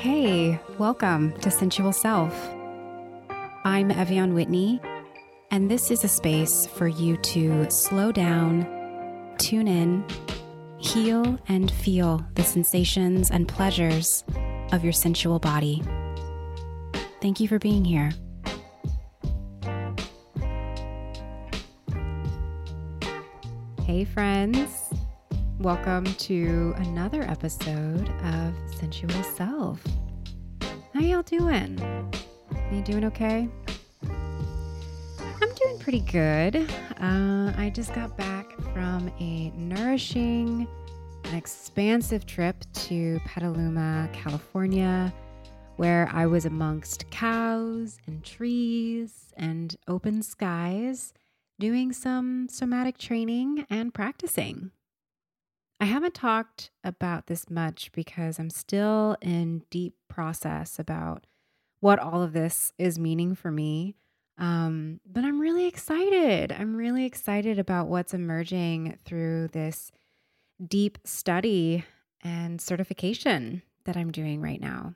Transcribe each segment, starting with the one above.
Hey, welcome to Sensual Self. I'm Ev'Yan Whitney, and this is a space for you to slow down, tune in, heal, and feel the sensations and pleasures of your sensual body. Thank you for being here. Hey, friends. Welcome to another episode of Sensual Self. How y'all doing? You doing okay? I'm doing pretty good. Uh, I just got back from a nourishing and expansive trip to Petaluma, California, where I was amongst cows and trees and open skies doing some somatic training and practicing. I haven't talked about this much because I'm still in deep process about what all of this is meaning for me. Um, but I'm really excited. I'm really excited about what's emerging through this deep study and certification that I'm doing right now.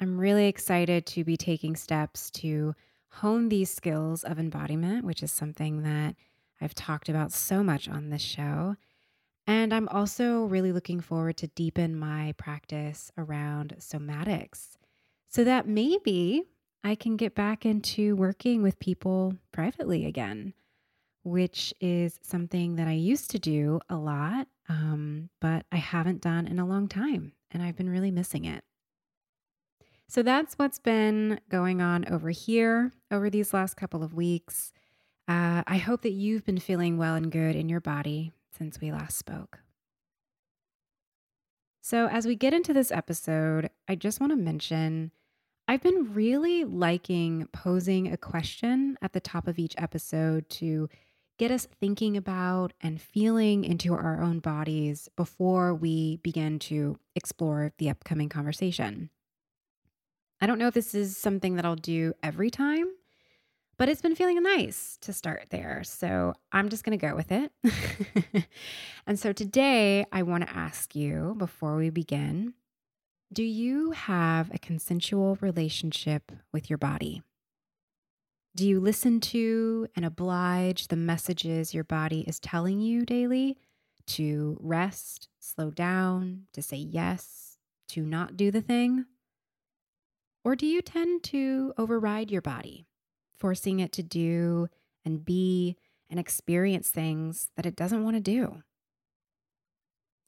I'm really excited to be taking steps to hone these skills of embodiment, which is something that I've talked about so much on this show and I'm also really looking forward to deepen my practice around somatics so that maybe I can get back into working with people privately again, which is something that I used to do a lot, um, but I haven't done in a long time. And I've been really missing it. So that's what's been going on over here over these last couple of weeks. Uh, I hope that you've been feeling well and good in your body since we last spoke. So, as we get into this episode, I just want to mention I've been really liking posing a question at the top of each episode to get us thinking about and feeling into our own bodies before we begin to explore the upcoming conversation. I don't know if this is something that I'll do every time, but it's been feeling nice to start there. So I'm just going to go with it. and so today I want to ask you before we begin do you have a consensual relationship with your body? Do you listen to and oblige the messages your body is telling you daily to rest, slow down, to say yes, to not do the thing? Or do you tend to override your body? Forcing it to do and be and experience things that it doesn't want to do.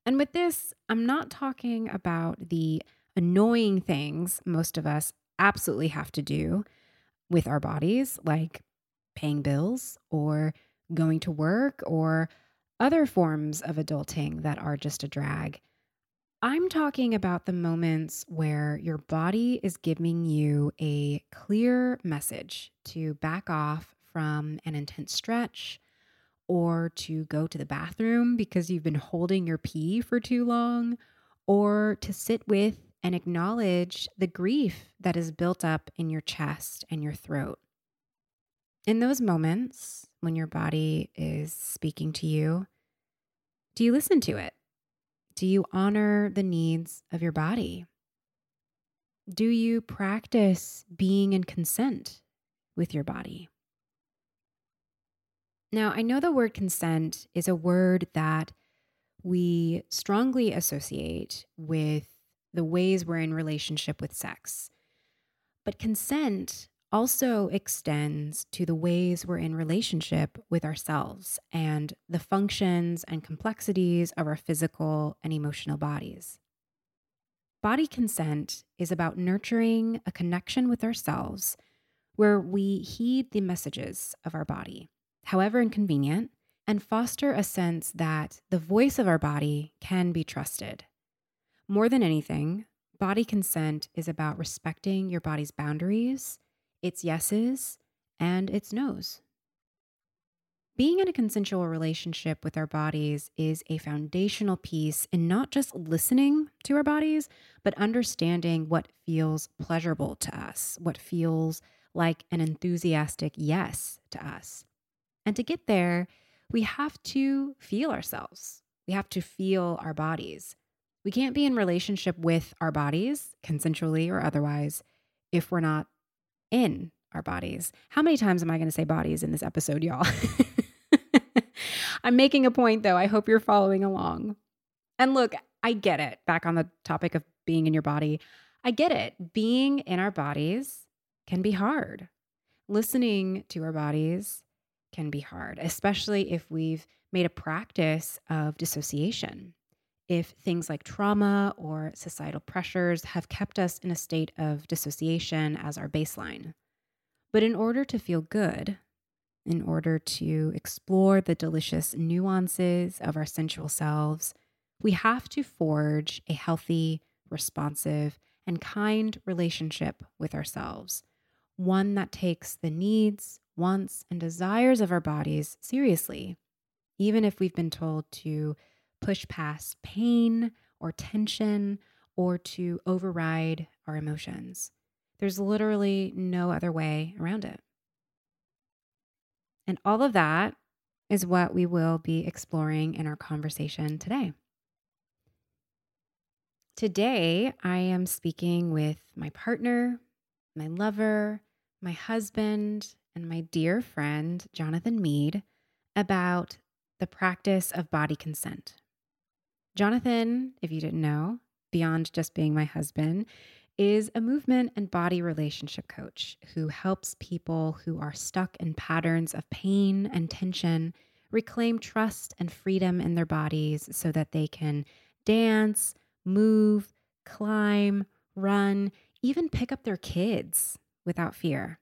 And with this, I'm not talking about the annoying things most of us absolutely have to do with our bodies, like paying bills or going to work or other forms of adulting that are just a drag. I'm talking about the moments where your body is giving you a clear message to back off from an intense stretch or to go to the bathroom because you've been holding your pee for too long or to sit with and acknowledge the grief that is built up in your chest and your throat. In those moments when your body is speaking to you, do you listen to it? Do you honor the needs of your body? Do you practice being in consent with your body? Now, I know the word consent is a word that we strongly associate with the ways we're in relationship with sex. But consent also extends to the ways we're in relationship with ourselves and the functions and complexities of our physical and emotional bodies. Body consent is about nurturing a connection with ourselves where we heed the messages of our body, however inconvenient, and foster a sense that the voice of our body can be trusted. More than anything, body consent is about respecting your body's boundaries its yeses and its nos. Being in a consensual relationship with our bodies is a foundational piece in not just listening to our bodies, but understanding what feels pleasurable to us, what feels like an enthusiastic yes to us. And to get there, we have to feel ourselves. We have to feel our bodies. We can't be in relationship with our bodies, consensually or otherwise, if we're not in our bodies. How many times am I going to say bodies in this episode, y'all? I'm making a point though. I hope you're following along. And look, I get it. Back on the topic of being in your body, I get it. Being in our bodies can be hard. Listening to our bodies can be hard, especially if we've made a practice of dissociation if things like trauma or societal pressures have kept us in a state of dissociation as our baseline. But in order to feel good, in order to explore the delicious nuances of our sensual selves, we have to forge a healthy, responsive, and kind relationship with ourselves, one that takes the needs, wants, and desires of our bodies seriously, even if we've been told to push past pain or tension or to override our emotions. There's literally no other way around it. And all of that is what we will be exploring in our conversation today. Today, I am speaking with my partner, my lover, my husband, and my dear friend, Jonathan Mead, about the practice of body consent. Jonathan, if you didn't know, beyond just being my husband, is a movement and body relationship coach who helps people who are stuck in patterns of pain and tension reclaim trust and freedom in their bodies so that they can dance, move, climb, run, even pick up their kids without fear.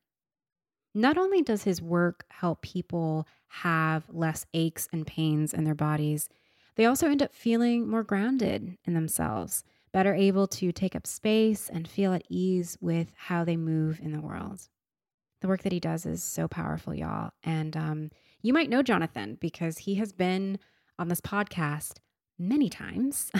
Not only does his work help people have less aches and pains in their bodies, they also end up feeling more grounded in themselves, better able to take up space and feel at ease with how they move in the world. The work that he does is so powerful, y'all. And um, you might know Jonathan because he has been on this podcast many times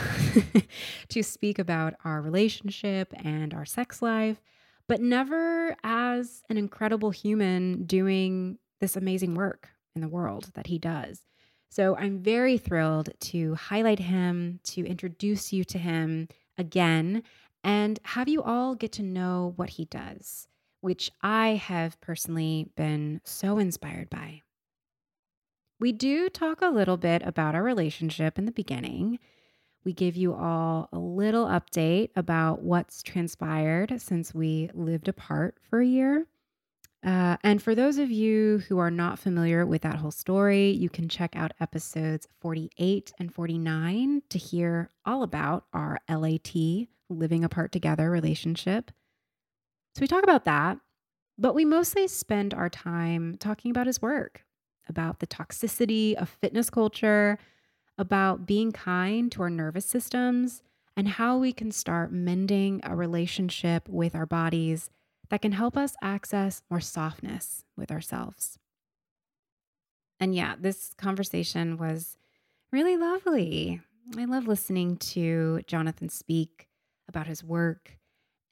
to speak about our relationship and our sex life, but never as an incredible human doing this amazing work in the world that he does. So I'm very thrilled to highlight him, to introduce you to him again, and have you all get to know what he does, which I have personally been so inspired by. We do talk a little bit about our relationship in the beginning. We give you all a little update about what's transpired since we lived apart for a year. Uh, and for those of you who are not familiar with that whole story, you can check out episodes 48 and 49 to hear all about our LAT, living apart together relationship. So we talk about that, but we mostly spend our time talking about his work, about the toxicity of fitness culture, about being kind to our nervous systems, and how we can start mending a relationship with our bodies that can help us access more softness with ourselves. And yeah, this conversation was really lovely. I love listening to Jonathan speak about his work,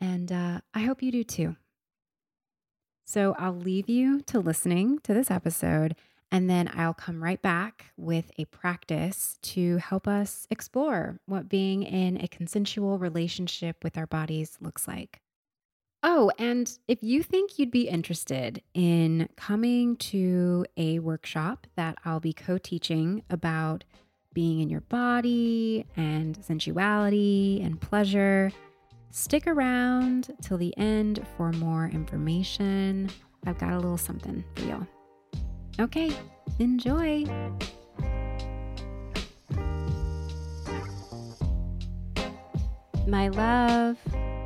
and uh, I hope you do too. So I'll leave you to listening to this episode, and then I'll come right back with a practice to help us explore what being in a consensual relationship with our bodies looks like. Oh, and if you think you'd be interested in coming to a workshop that I'll be co teaching about being in your body and sensuality and pleasure, Stick around till the end for more information. I've got a little something for you. Okay, enjoy. My love,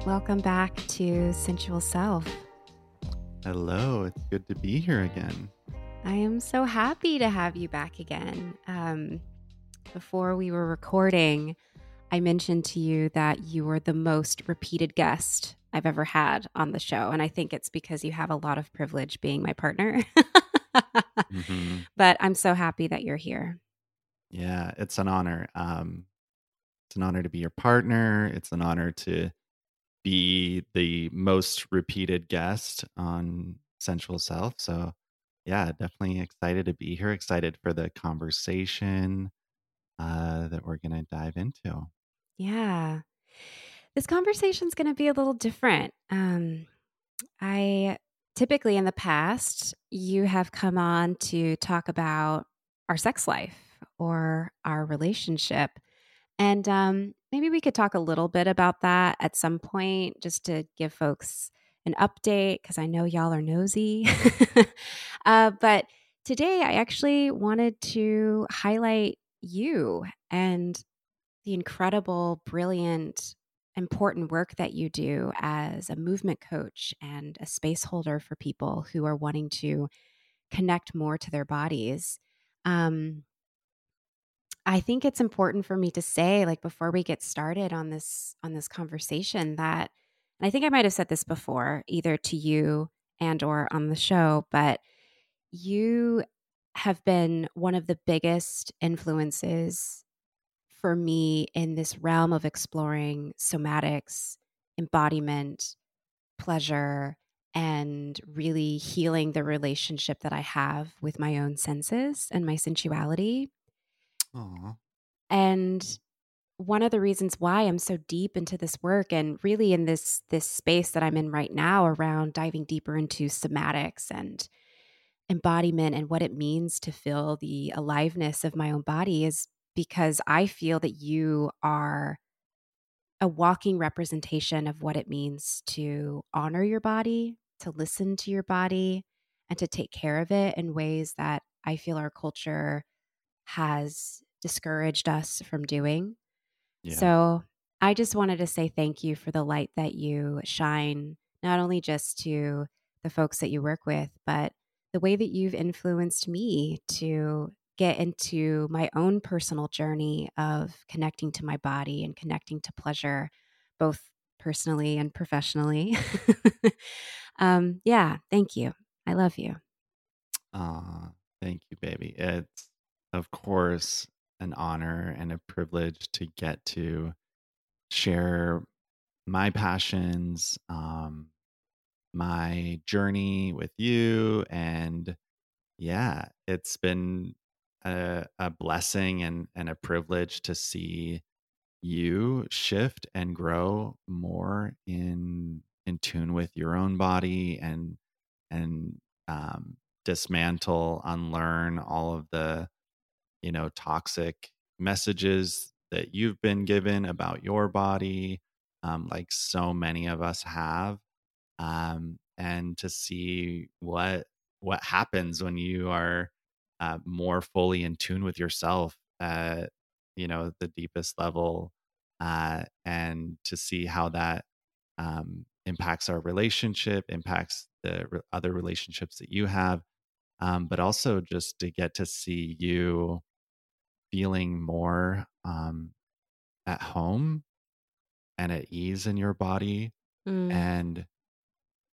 welcome back to Sensual Self. Hello, it's good to be here again. I am so happy to have you back again. Um, before we were recording, I mentioned to you that you were the most repeated guest I've ever had on the show. And I think it's because you have a lot of privilege being my partner. mm-hmm. But I'm so happy that you're here. Yeah, it's an honor. Um, it's an honor to be your partner. It's an honor to be the most repeated guest on Sensual Self. So, yeah, definitely excited to be here. Excited for the conversation uh, that we're going to dive into. Yeah. This conversation is going to be a little different. Um, I typically in the past, you have come on to talk about our sex life or our relationship. And um, maybe we could talk a little bit about that at some point just to give folks an update because I know y'all are nosy. uh, but today I actually wanted to highlight you and the incredible, brilliant, important work that you do as a movement coach and a space holder for people who are wanting to connect more to their bodies. Um, I think it's important for me to say, like before we get started on this on this conversation, that and I think I might have said this before, either to you and or on the show, but you have been one of the biggest influences for me in this realm of exploring somatics, embodiment, pleasure, and really healing the relationship that I have with my own senses and my sensuality. Aww. And one of the reasons why I'm so deep into this work and really in this this space that I'm in right now around diving deeper into somatics and embodiment and what it means to feel the aliveness of my own body is because I feel that you are a walking representation of what it means to honor your body, to listen to your body, and to take care of it in ways that I feel our culture has discouraged us from doing. Yeah. So I just wanted to say thank you for the light that you shine, not only just to the folks that you work with, but the way that you've influenced me to get into my own personal journey of connecting to my body and connecting to pleasure, both personally and professionally. um, yeah, thank you. I love you. Ah, thank you, baby. It's, of course, an honor and a privilege to get to share my passions, um, my journey with you. And yeah, it's been a, a blessing and, and a privilege to see you shift and grow more in in tune with your own body and and um, dismantle unlearn all of the you know toxic messages that you've been given about your body um, like so many of us have um, and to see what what happens when you are uh, more fully in tune with yourself at you know the deepest level uh, and to see how that um, impacts our relationship impacts the re- other relationships that you have um, but also just to get to see you feeling more um, at home and at ease in your body. Mm. And,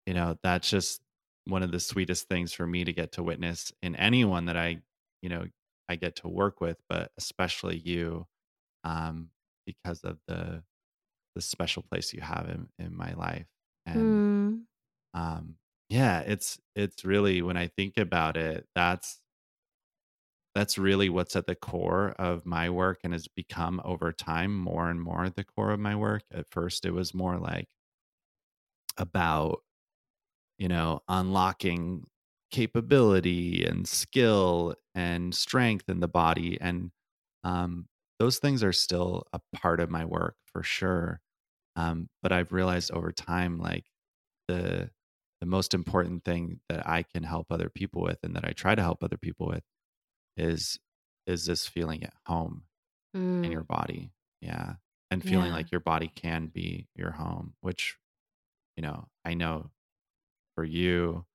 you know, that's just one of the sweetest things for me to get to witness in anyone that I, you know, I get to work with, but especially you, um, because of the the special place you have in, in my life. And Mm. um yeah, it's it's really when I think about it, that's that's really what's at the core of my work and has become over time more and more the core of my work. At first it was more like about you know, unlocking capability and skill and strength in the body. And um, those things are still a part of my work for sure. Um, but I've realized over time, like the the most important thing that I can help other people with, and that I try to help other people with, is is this feeling at home in your Mm. body, yeah, and feeling Yeah. like your body can be your home. Which you know, I know for you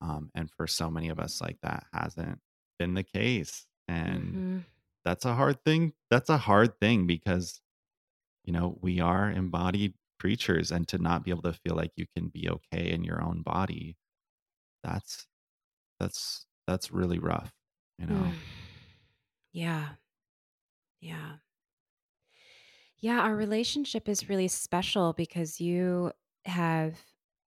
um, and for so many of us like that hasn't been the case and hmm that's a hard thing that's a hard thing because you know we are embodied creatures and to not be able to feel like you can be okay in your own body that's that's that's really rough you know Yeah. Yeah. Yeah. Our relationship is really special because you have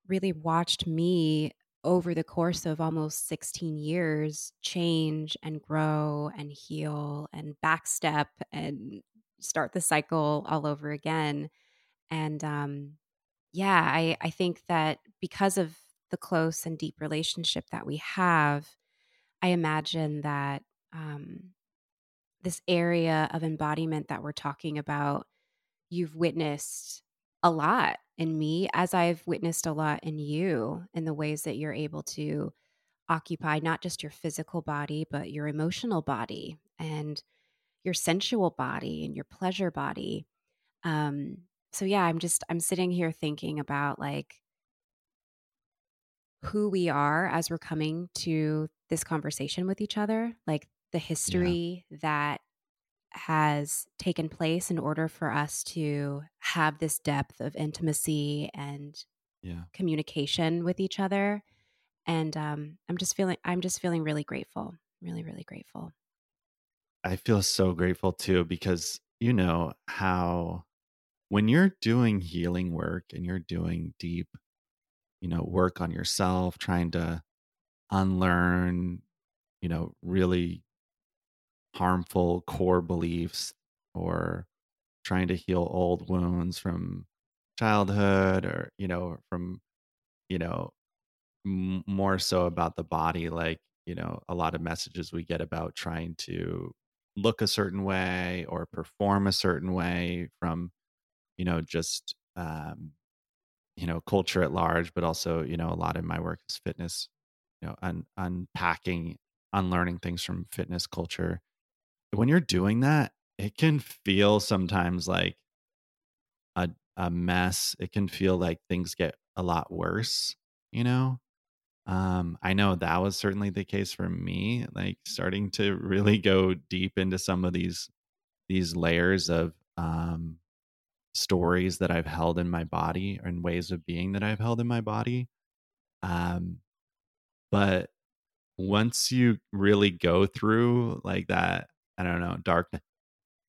really watched me over the course of almost 16 years change and grow and heal and backstep and start the cycle all over again. And um, yeah, I, I think that because of the close and deep relationship that we have, I imagine that um, this area of embodiment that we're talking about, you've witnessed a lot in me, as I've witnessed a lot in you, in the ways that you're able to occupy not just your physical body, but your emotional body and your sensual body and your pleasure body. Um, so yeah, I'm just I'm sitting here thinking about like who we are as we're coming to this conversation with each other, like the yeah history that has taken place in order for us to have this depth of intimacy and yeah communication with each other. And um, I'm just feeling I'm just feeling really grateful, really, really grateful. i feel so grateful too because you know how when you're doing healing work and you're doing deep you know work on yourself trying to unlearn you know really harmful core beliefs or trying to heal old wounds from childhood or you know from you know m- more so about the body like you know a lot of messages we get about trying to look a certain way or perform a certain way from you know just um you know culture at large but also you know a lot of my work is fitness you know un- unpacking unlearning things from fitness culture. When you're doing that it can feel sometimes like a a mess. It can feel like things get a lot worse you know? Um i know that was certainly the case for me like starting to really go deep into some of these these layers of um stories that i've held in my body and ways of being that i've held in my body. Um but once you really go through like that i don't know dark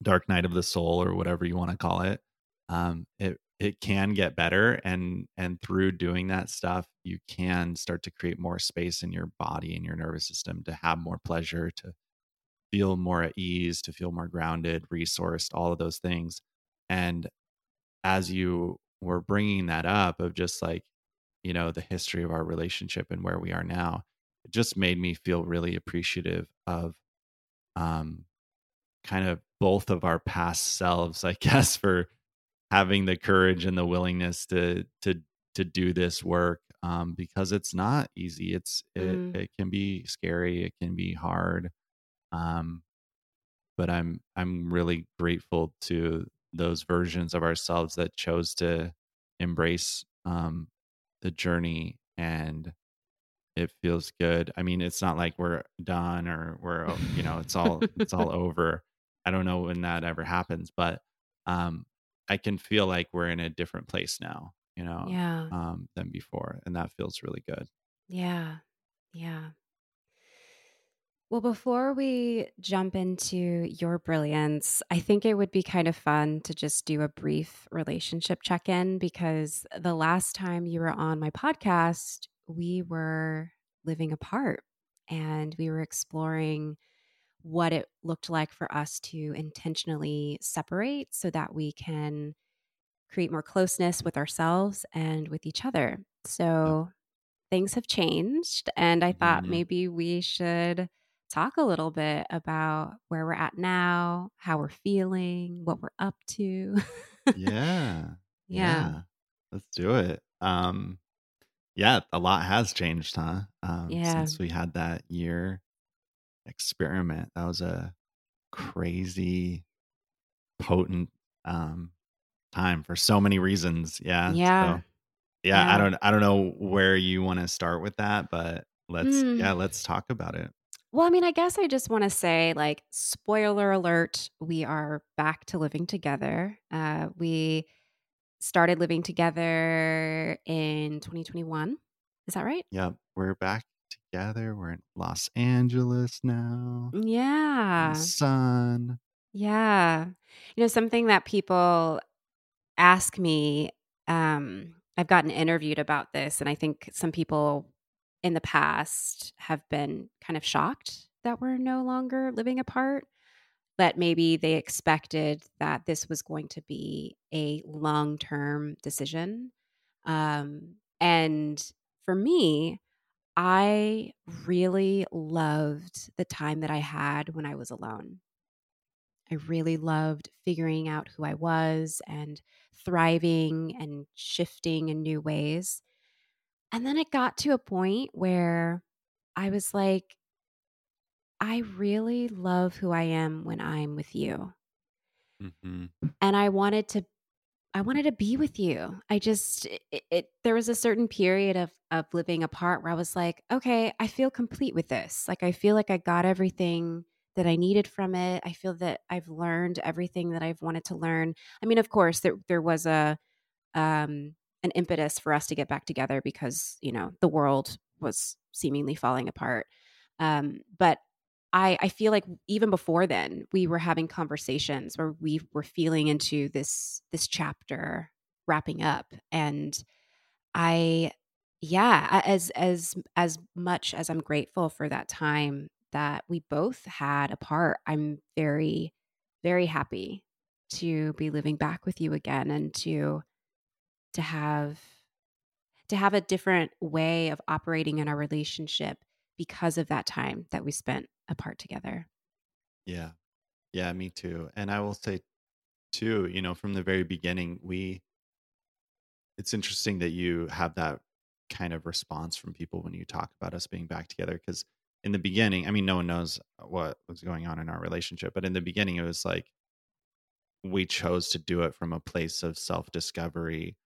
dark night of the soul or whatever you want to call it um it it can get better and and through doing that stuff you can start to create more space in your body and your nervous system to have more pleasure to feel more at ease to feel more grounded resourced all of those things. And as you were bringing that up of just like you know the history of our relationship and where we are now it just made me feel really appreciative of um kind of both of our past selves i guess for having the courage and the willingness to to to do this work um because it's not easy. It's it, Mm, it can be scary it can be hard um but i'm i'm really grateful to those versions of ourselves that chose to embrace um the journey and it feels good i mean it's not like we're done or we're you know it's all it's all over i don't know when that ever happens but um I can feel like we're in a different place now, you know, Yeah. um, than before, and that feels really good. Yeah. Yeah. Well, before we jump into your brilliance, I think it would be kind of fun to just do a brief relationship check in because the last time you were on my podcast, we were living apart and we were exploring what it looked like for us to intentionally separate so that we can create more closeness with ourselves and with each other. So things have changed, and I thought Mhm. maybe we should talk a little bit about where we're at now, how we're feeling, what we're up to. Yeah. yeah. Yeah. Let's do it. Um, yeah, a lot has changed, huh? Um, Yeah. since we had that year experiment. That was a crazy, potent um time for so many reasons. Yeah. Yeah. So yeah, I don't I don't know where you want to start with that, but let's Mm. yeah, let's talk about it. Well, I mean, I guess I just want to say, like, spoiler alert, we are back to living together. Uh, we started living together in 2021. Is that right? Yep, we're back together. We're in Los Angeles now. Yeah. sun. Yeah. You know, something that people ask me, um, I've gotten interviewed about this, and I think some people in the past have been kind of shocked that we're no longer living apart. That maybe they expected that this was going to be a long term decision. Um, and for me, I really loved the time that I had when I was alone. I really loved figuring out who I was and thriving and shifting in new ways. And then it got to a point where I was like, I really love who I am when I'm with you. hmm And I wanted to I wanted to be with you. I just it, it there was a certain period of of living apart where I was like, okay, I feel complete with this. Like I feel like I got everything that I needed from it. I feel that I've learned everything that I've wanted to learn. I mean, of course, there there was a um an impetus for us to get back together because, you know, the world was seemingly falling apart. Um but I, I feel like even before then we were having conversations where we were feeling into this this chapter wrapping up and i yeah as as as much as i'm grateful for that time that we both had apart i'm very very happy to be living back with you again and to to have to have a different way of operating in our relationship because of that time that we spent apart together. Yeah. Yeah, me too. And I will say too, you know, from the very beginning, we it's interesting that you have that kind of response from people when you talk about us being back together because in the beginning, I mean, no one knows what was going on in our relationship, but in the beginning it was like we chose to do it from a place of self-discovery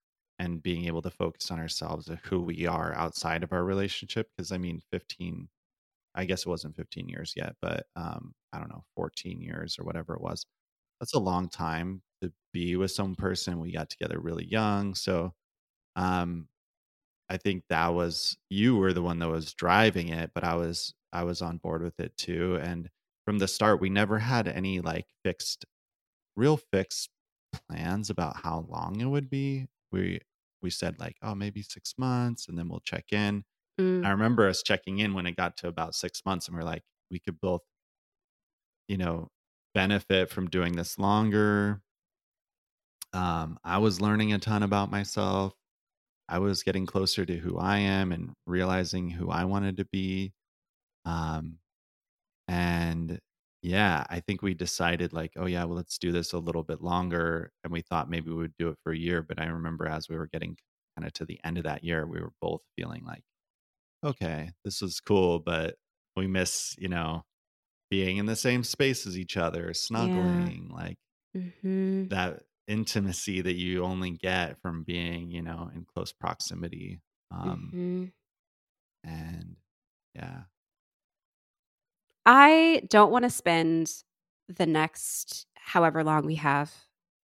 and being able to focus on ourselves and who we are outside of our relationship because I mean, 15 I guess it wasn't 15 years yet, but um, I don't know, 14 years or whatever it was. That's a long time to be with some person. We got together really young. So um, I think that was you were the one that was driving it, but I was I was on board with it too. And from the start, we never had any like fixed, real fixed plans about how long it would be. We we said like, oh, maybe six months, and then we'll check in. Mm, I remember us checking in when it got to about six months, and we're like, we could both, you know, benefit from doing this longer. Um, I was learning a ton about myself. I was getting closer to who I am and realizing who I wanted to be. Um, and yeah, I think we decided like, oh yeah, well, let's do this a little bit longer. And we thought maybe we would do it for a year. But I remember as we were getting kind of to the end of that year, we were both feeling like, okay, this was cool, but we miss, you know, being in the same space as each other, snuggling, like hmm that intimacy that you only get from being, you know, in close proximity. Um, hmm and yeah, I don't want to spend the next however long we have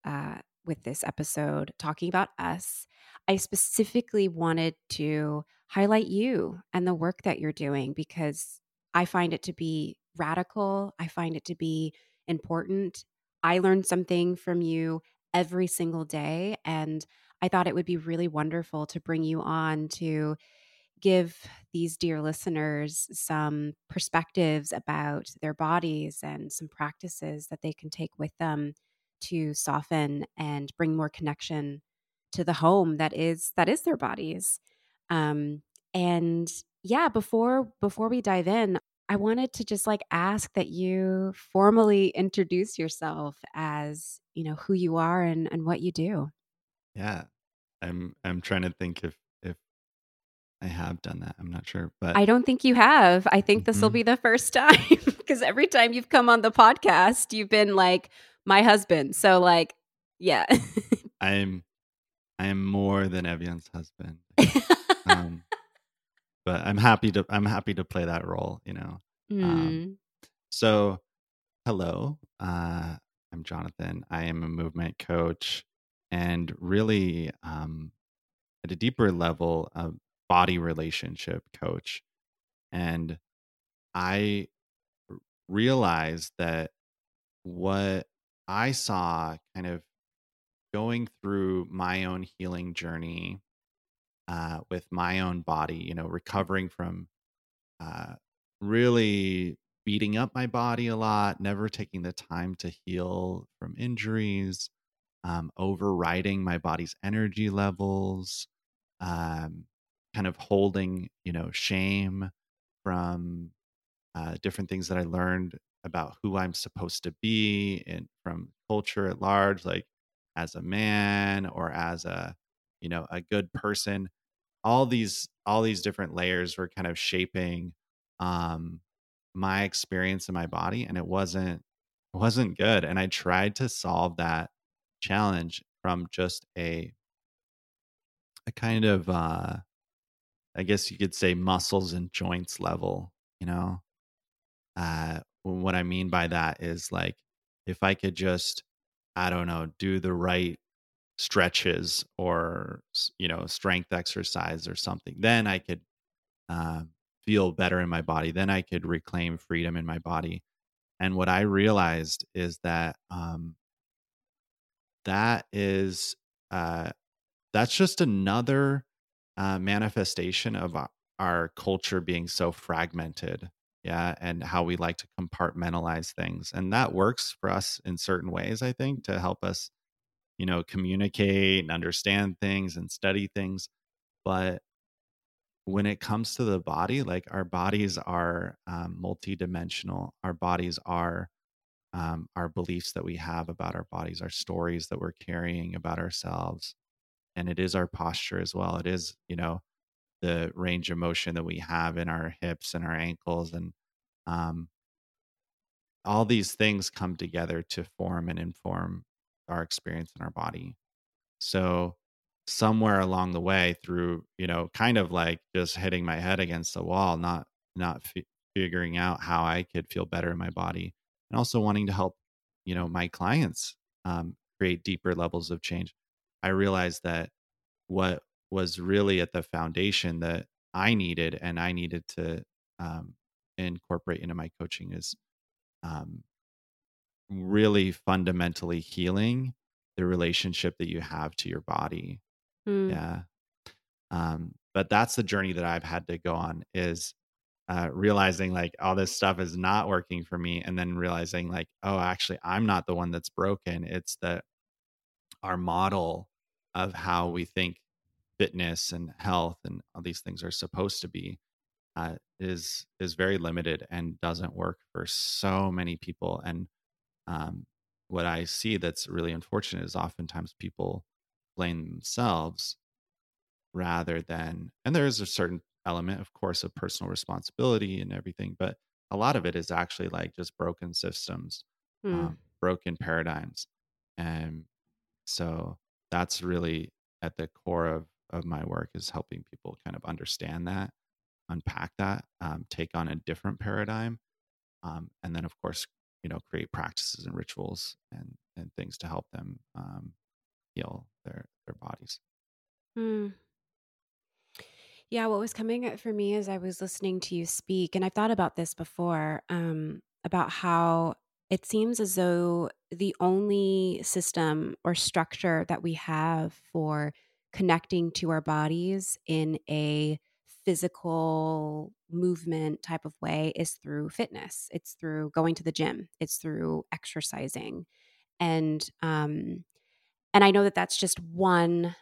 uh, with this episode talking about us, I specifically wanted to highlight you and the work that you're doing because I find it to be radical. I find it to be important. I learned something from you every single day. And I thought it would be really wonderful to bring you on to give these dear listeners some perspectives about their bodies and some practices that they can take with them to soften and bring more connection to the home that is that is their bodies. Um and yeah before before we dive in i wanted to just like ask that you formally introduce yourself as you know who you are and and what you do. Yeah. I'm i'm trying to think if i have done that i'm not sure but i don't think you have i think this will Mhm. be the first time because every time you've come on the podcast you've been like my husband so like yeah i'm i am more than Ev'Yan's husband um but i'm happy to i'm happy to play that role you know Mm. So, hello, uh, I'm Jonathan. I am a movement coach and really, um, at a deeper level, a body relationship coach. And I realized that what I saw kind of going through my own healing journey uh, with my own body, you know, recovering from uh, really beating up my body a lot, never taking the time to heal from injuries, um, overriding my body's energy levels, um, kind of holding, you know, shame from uh, different things that I learned about who I'm supposed to be and from culture at large, like as a man or as a, you know, a good person. All these all these different layers were kind of shaping um my experience in my body and it wasn't it wasn't good and i tried to solve that challenge from just a a kind of uh i guess you could say muscles and joints level you know uh what i mean by that is like if i could just i don't know do the right stretches or you know strength exercise or something then i could um, feel better in my body. Then I could reclaim freedom in my body. And what I realized is that um, that is uh, that's just another uh, manifestation of our, our culture being so fragmented. Yeah, and how we like to compartmentalize things, and that works for us in certain ways. I think to help us, you know, communicate and understand things and study things. But when it comes to the body, like our bodies are um, multidimensional. Our bodies are um, our beliefs that we have about our bodies, our stories that we're carrying about ourselves, and it is our posture as well. It is, you know, the range of motion that we have in our hips and our ankles, and um, all these things come together to form and inform our experience in our body. So somewhere along the way through, you know, kind of like just hitting my head against the wall, not not fi figuring out how I could feel better in my body and also wanting to help, you know, my clients um, create deeper levels of change. I realized that what was really at the foundation that I needed and I needed to um, incorporate into my coaching is um, really fundamentally healing the relationship that you have to your body Mm. yeah. Um, but that's the journey that I've had to go on is uh, realizing like all this stuff is not working for me, and then realizing like, oh, actually, I'm not the one that's broken. It's that our model of how we think fitness and health and all these things are supposed to be uh, is is very limited and doesn't work for so many people. And um, what I see that's really unfortunate is oftentimes people blame themselves rather than and there is a certain element of course of personal responsibility and everything but a lot of it is actually like just broken systems Mm. um, broken paradigms and so that's really at the core of of my work is helping people kind of understand that unpack that um, take on a different paradigm um, and then of course you know create practices and rituals and and things to help them um, heal their their bodies. Mm. Yeah, what was coming up for me as I was listening to you speak, and I've thought about this before, um, about how it seems as though the only system or structure that we have for connecting to our bodies in a physical movement type of way is through fitness. It's through going to the gym. It's through exercising, and um, and I know that that's just one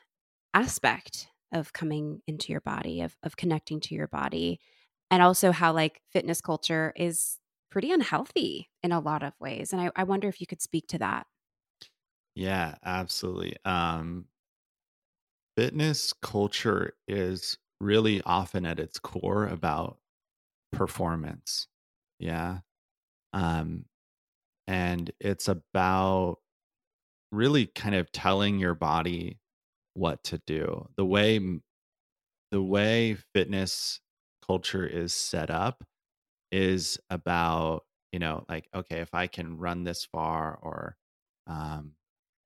aspect of coming into your body, of of connecting to your body, and also how like fitness culture is pretty unhealthy in a lot of ways. And I, I wonder if you could speak to that. Yeah, absolutely. Um, fitness culture is really often at its core about performance. Yeah. Um, and it's about really kind of telling your body what to do. The way the way fitness culture is set up is about, you know, like okay, if I can run this far or um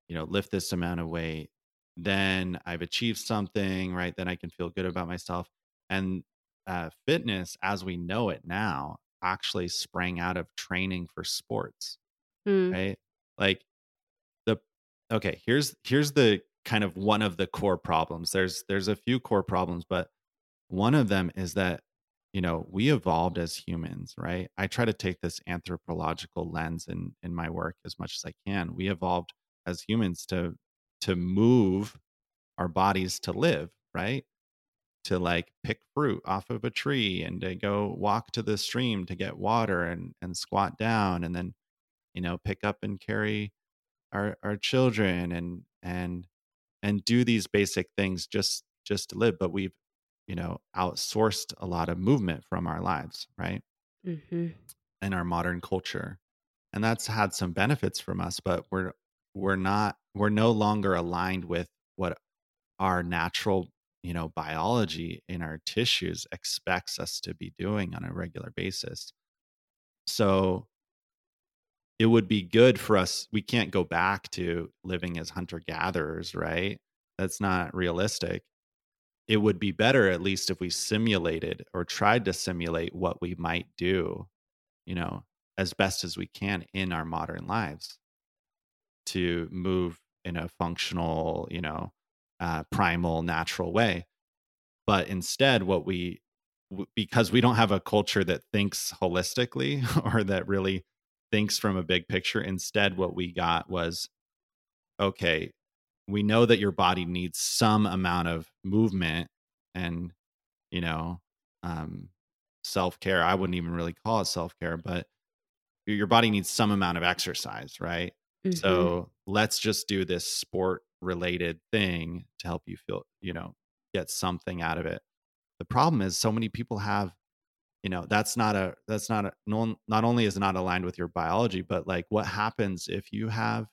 you know, lift this amount of weight, then I've achieved something, right? Then I can feel good about myself. And uh, fitness, as we know it now, actually sprang out of training for sports, Mm. right? Like the okay, here's here's the kind of one of the core problems. There's there's a few core problems, but one of them is that you know we evolved as humans, right? I try to take this anthropological lens in in my work as much as I can. We evolved as humans to to move our bodies to live, right? To like pick fruit off of a tree and to go walk to the stream to get water and and squat down and then you know pick up and carry our our children and and and do these basic things just just to live but we've you know outsourced a lot of movement from our lives right? Mm-hmm. in our modern culture and that's had some benefits from us but we're we're not we're no longer aligned with what our natural you know biology in our tissues expects us to be doing on a regular basis. So it would be good for us we can't go back to living as hunter gatherers right? That's not realistic it would be better at least if we simulated or tried to simulate what we might do you know as best as we can in our modern lives to move in a functional you know uh, primal natural way. But instead what we because we don't have a culture that thinks holistically or that really thinks from a big picture instead what we got was okay we know that your body needs some amount of movement and you know um self-care. I wouldn't even really call it self-care but your body needs some amount of exercise right? Mm-hmm. so let's just do this sport related thing to help you feel you know get something out of it. The problem is so many people have you know that's not a that's not a no, not only is it not aligned with your biology but like what happens if you have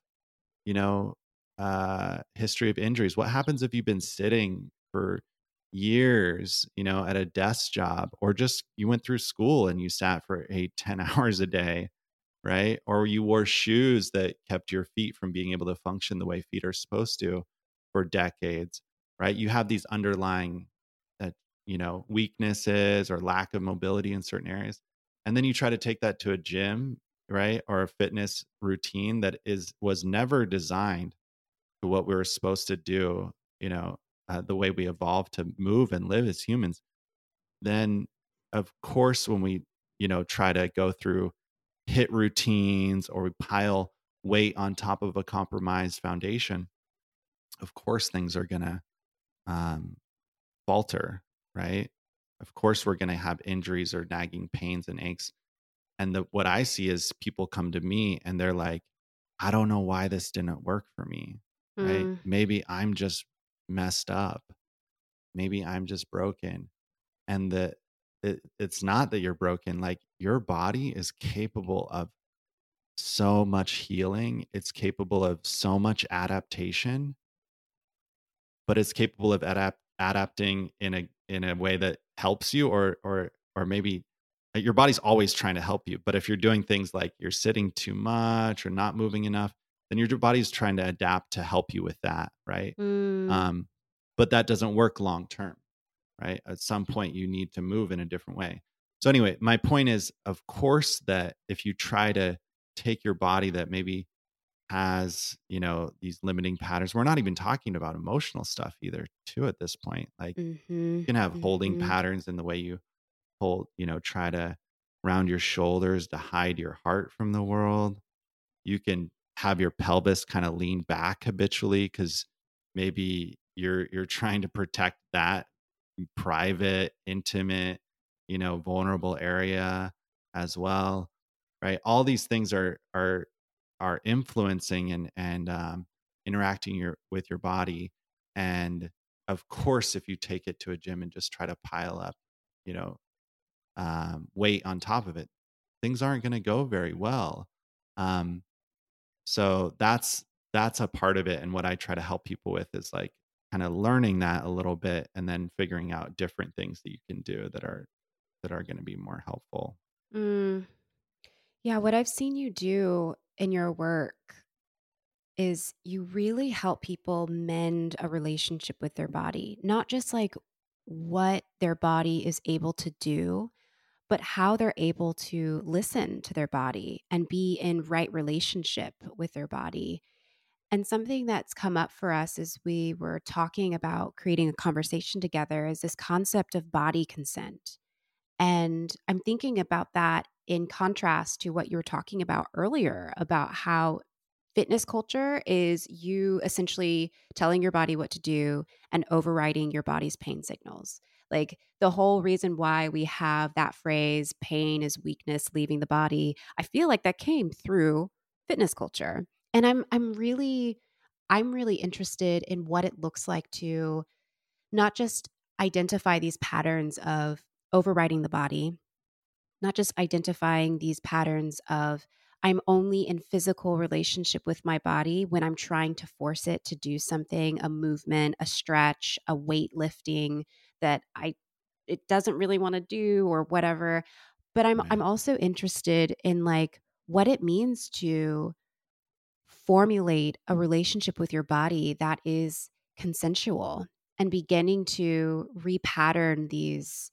you know uh history of injuries. What happens if you've been sitting for years you know at a desk job or just you went through school and you sat for 8 10 hours a day right? Or you wore shoes that kept your feet from being able to function the way feet are supposed to for decades right? You have these underlying uh, you know weaknesses or lack of mobility in certain areas and then you try to take that to a gym right? Or a fitness routine that is was never designed what we were supposed to do you know uh, the way we evolved to move and live as humans then of course when we you know try to go through HIIT routines or we pile weight on top of a compromised foundation of course things are going to um, falter right? Of course we're going to have injuries or nagging pains and aches and the, what i see is people come to me and they're like i don't know why this didn't work for me right Mm. maybe i'm just messed up maybe i'm just broken and that it, it's not that you're broken like your body is capable of so much healing it's capable of so much adaptation but it's capable of adapt adapting in a in a way that helps you or or or maybe your body's always trying to help you but if you're doing things like you're sitting too much or not moving enough then your body's trying to adapt to help you with that, right? Mm. Um, but that doesn't work long term, right? At some point, you need to move in a different way. So, anyway, my point is, of course, that if you try to take your body that maybe has, you know, these limiting patterns, we're not even talking about emotional stuff either, too, at this point. Like, Mhm, you can have holding mhm. patterns in the way you hold, you know, try to round your shoulders to hide your heart from the world. You can have your pelvis kind of lean back habitually because maybe you're you're trying to protect that private, intimate, you know, vulnerable area as well. Right. All these things are are are influencing and and um, interacting your with your body. And of course, if you take it to a gym and just try to pile up, you know, um, weight on top of it, things aren't going to go very well. Um, so that's that's a part of it. And what I try to help people with is like kind of learning that a little bit and then figuring out different things that you can do that are that are going to be more helpful. Mm. Yeah, what I've seen you do in your work is you really help people mend a relationship with their body, not just like what their body is able to do, but how they're able to listen to their body and be in right relationship with their body. And something that's come up for us as we were talking about creating a conversation together is this concept of body consent. And I'm thinking about that in contrast to what you were talking about earlier about how fitness culture is you essentially telling your body what to do and overriding your body's pain signals. Like the whole reason why we have that phrase, pain is weakness leaving the body, I feel like that came through fitness culture. And I'm I'm really I'm really interested in what it looks like to not just identify these patterns of overriding the body, not just identifying these patterns of I'm only in physical relationship with my body when I'm trying to force it to do something, a movement, a stretch, a weight lifting that I it doesn't really want to do or whatever. But I'm Right. I'm also interested in like what it means to formulate a relationship with your body that is consensual and beginning to repattern these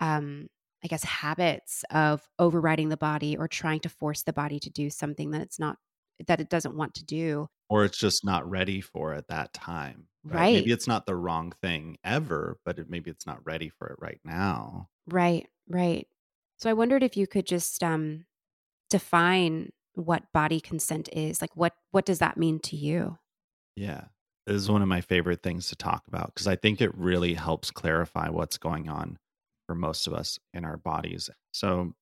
um i guess habits of overriding the body or trying to force the body to do something that it's not that it doesn't want to do Or it's just not ready for at that time. Right. Maybe it's not the wrong thing ever, but it, maybe it's not ready for it right now. right right so i wondered if you could just um define what body consent is like what what does that mean to you Yeah. This is one of my favorite things to talk about because I think it really helps clarify what's going on for most of us in our bodies. So,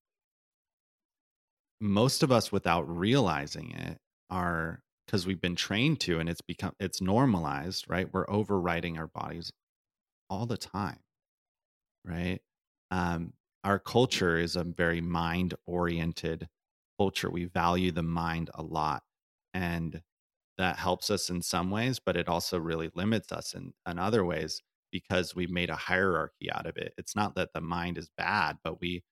most of us, without realizing it, are because we've been trained to and it's become, it's normalized, right? We're overriding our bodies all the time, right? Um, our culture is a very mind oriented culture. We value the mind a lot. And that helps us in some ways, but it also really limits us in, in other ways because we've made a hierarchy out of it. It's not that the mind is bad, but we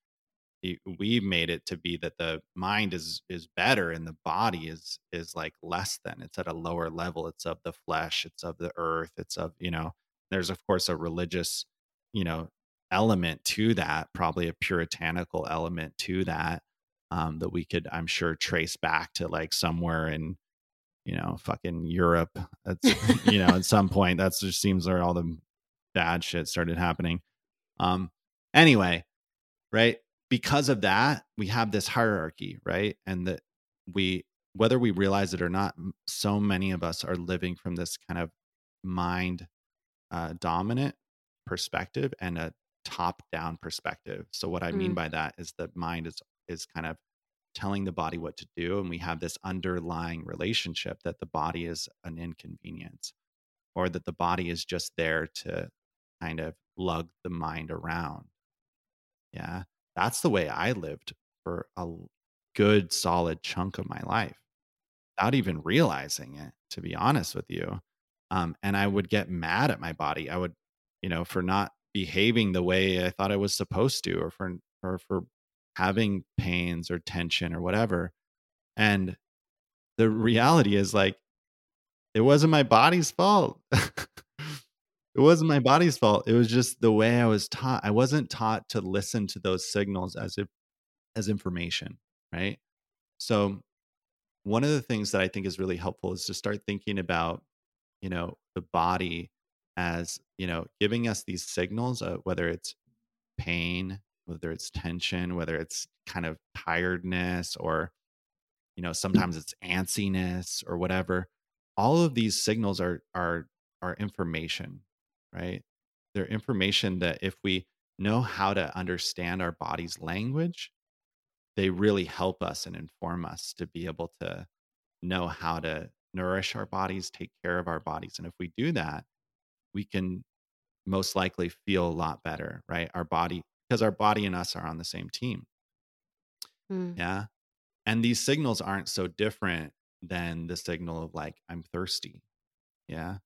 we- we've made it to be that the mind is is better and the body is is like less than. It's at a lower level. It's of the flesh. It's of the earth. It's of you know. There's of course a religious you know element to that, probably a puritanical element to that um, that we could I'm sure trace back to like somewhere in you know, fucking Europe. That's you know, at some point that just seems where all the bad shit started happening. Um anyway, right? Because of that, we have this hierarchy, right? And that we whether we realize it or not, so many of us are living from this kind of mind uh, dominant perspective and a top down perspective. So what I mean Mm. by that is the mind is is kind of telling the body what to do and we have this underlying relationship that the body is an inconvenience or that the body is just there to kind of lug the mind around yeah that's the way i lived for a good solid chunk of my life without even realizing it to be honest with you um, and i would get mad at my body i would you know for not behaving the way i thought i was supposed to or for or for having pains or tension or whatever and the reality is like it wasn't my body's fault. it wasn't my body's fault. It was just the way I was taught. I wasn't taught to listen to those signals as if as information, right? So one of the things that I think is really helpful is to start thinking about, you know, the body as, you know, giving us these signals, uh, whether it's pain, whether it's tension, whether it's kind of tiredness or, you know, sometimes it's antsiness or whatever. All of these signals are are are information, right? They're information that if we know how to understand our body's language, they really help us and inform us to be able to know how to nourish our bodies, take care of our bodies. And if we do that, we can most likely feel a lot better, right? Our body, because our body and us are on the same team. Mm. Yeah. And these signals aren't so different than the signal of like, I'm thirsty. Yeah.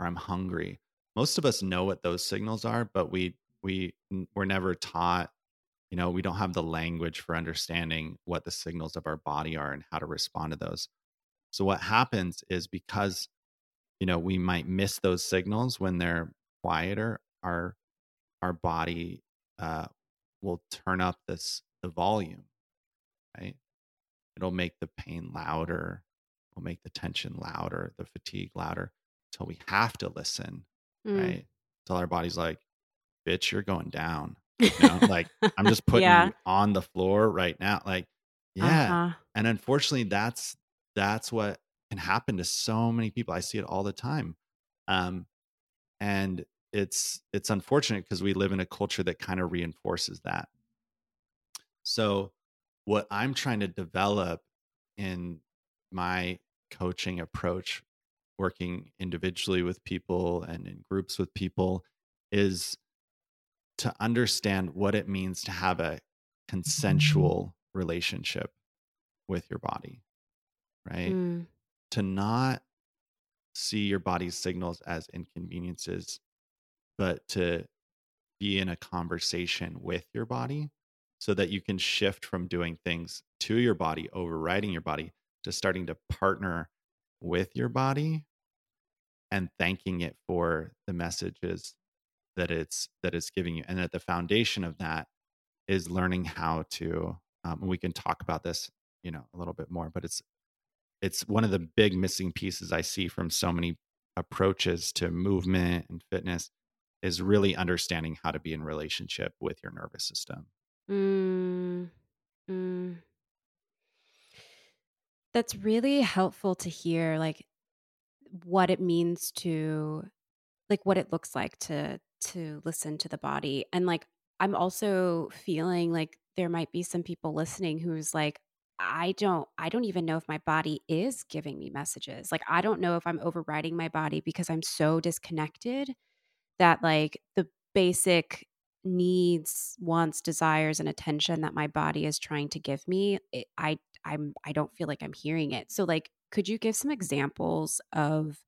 Or I'm hungry. Most of us know what those signals are, but we, we, we're never taught you know we don't have the language for understanding what the signals of our body are and how to respond to those. So what happens is because you know we might miss those signals when they're quieter our our body uh, will turn up this the volume right? It'll make the pain louder will make the tension louder the fatigue louder until we have to listen mm. right until our body's like bitch you're going down you know, like I'm just putting yeah. you on the floor right now. Like, yeah. Uh-huh. And unfortunately, that's that's what can happen to so many people. I see it all the time. Um, and it's it's unfortunate because we live in a culture that kind of reinforces that. So what I'm trying to develop in my coaching approach working individually with people and in groups with people is to understand what it means to have a consensual relationship with your body, right? Mm. To not see your body's signals as inconveniences, but to be in a conversation with your body so that you can shift from doing things to your body, overriding your body, to starting to partner with your body and thanking it for the messages that it's that it's giving you and at the foundation of that is learning how to um, we can talk about this you know a little bit more but it's it's one of the big missing pieces i see from so many approaches to movement and fitness is really understanding how to be in relationship with your nervous system mm, mm. that's really helpful to hear like what it means to like what it looks like to to listen to the body. And like, I'm also feeling like there might be some people listening who's like, I don't I don't even know if my body is giving me messages. Like I don't know if I'm overriding my body because I'm so disconnected that like the basic needs, wants, desires and attention that my body is trying to give me, it, I I'm I don't feel like I'm hearing it. So like could you give some examples of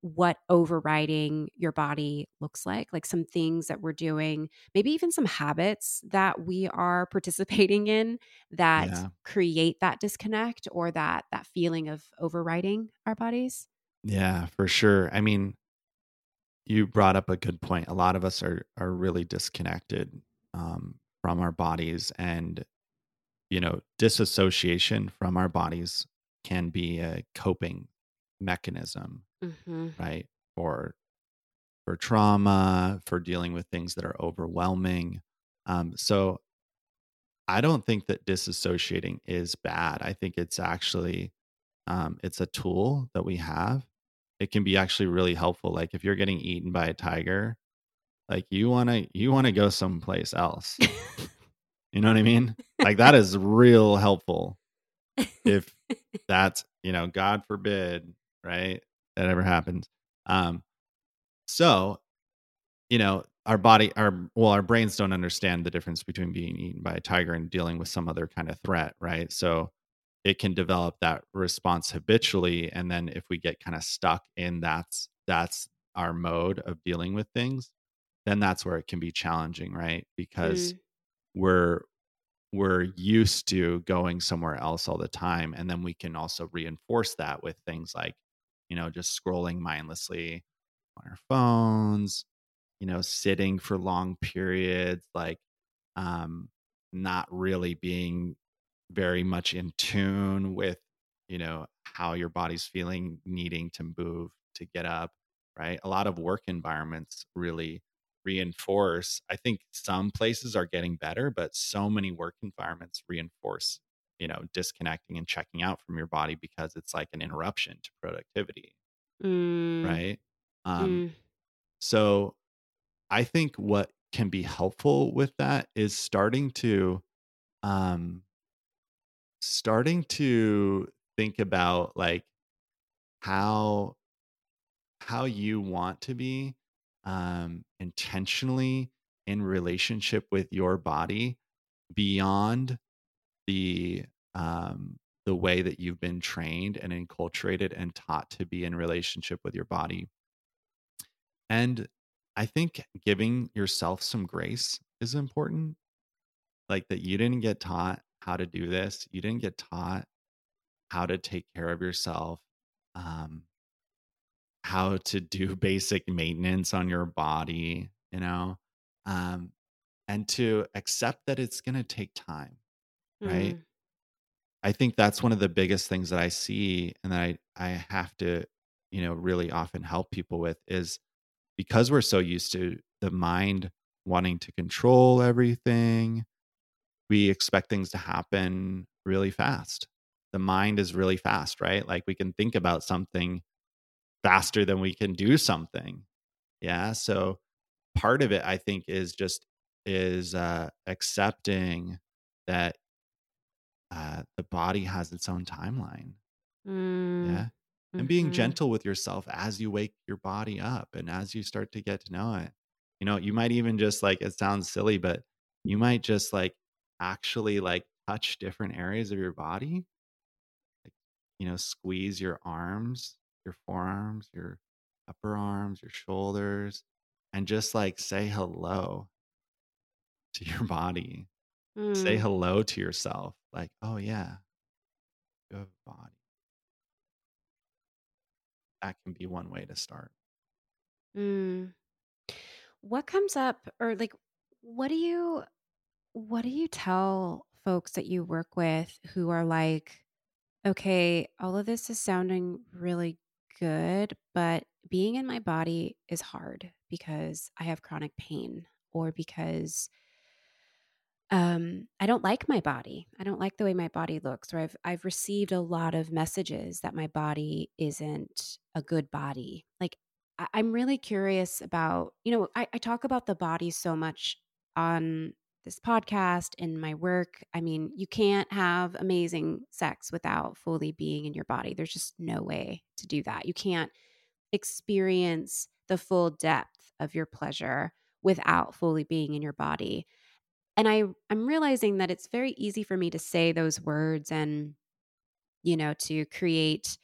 what overriding your body looks like, like some things that we're doing, maybe even some habits that we are participating in that yeah. create that disconnect or that that feeling of overriding our bodies. Yeah, for sure. I mean, you brought up a good point. A lot of us are are really disconnected um, from our bodies, and you know, disassociation from our bodies can be a coping mechanism mm-hmm. right? For for trauma, for dealing with things that are overwhelming. Um, so I don't think that disassociating is bad. I think it's actually um, it's a tool that we have. It can be actually really helpful. Like if you're getting eaten by a tiger, like you want to you want to go someplace else. you know what I mean? Like that is real helpful. If that's you know, God forbid, right? that ever happens. Um, so, you know, our body, our well, our brains don't understand the difference between being eaten by a tiger and dealing with some other kind of threat, right? So, it can develop that response habitually, and then if we get kind of stuck in that's that's our mode of dealing with things, then that's where it can be challenging, right? Because mm. we're we're used to going somewhere else all the time and then we can also reinforce that with things like you know just scrolling mindlessly on our phones you know sitting for long periods like um not really being very much in tune with you know how your body's feeling needing to move to get up right? A lot of work environments really reinforce i think some places are getting better but so many work environments reinforce you know disconnecting and checking out from your body because it's like an interruption to productivity Mm, right? Um mm, so i think what can be helpful with that is starting to um starting to think about like how how you want to be um intentionally in relationship with your body beyond the um the way that you've been trained and enculturated and taught to be in relationship with your body. And i think giving yourself some grace is important. Like that you didn't get taught how to do this. You didn't get taught how to take care of yourself um how to do basic maintenance on your body you know um and to accept that it's going to take time right mm, i think that's one of the biggest things that i see and that i i have to you know really often help people with is because we're so used to the mind wanting to control everything we expect things to happen really fast. The mind is really fast, right? Like we can think about something faster than we can do something. Yeah. So part of it, I think, is just is uh, accepting that uh, the body has its own timeline. mm, Yeah. And being mhm. gentle with yourself as you wake your body up and as you start to get to know it. You know, you might even just like, it sounds silly, but you might just like actually like touch different areas of your body. Like, you know, squeeze your arms, your forearms, your upper arms, your shoulders, and just like say hello to your body. Say Mm, hello to yourself. Like, oh yeah, you have a body. That can be one way to start. mm. What comes up or like what do you what do you tell folks that you work with who are like, okay, all of this is sounding really good, but being in my body is hard because I have chronic pain or because um, I don't like my body. I don't like the way my body looks. Or I've I've received a lot of messages that my body isn't a good body. Like I, I'm really curious about, you know, I, I talk about the body so much on this podcast in my work. I mean, you can't have amazing sex without fully being in your body. There's just no way to do that. You can't experience the full depth of your pleasure without fully being in your body and I I'm realizing that it's very easy for me to say those words and you know to create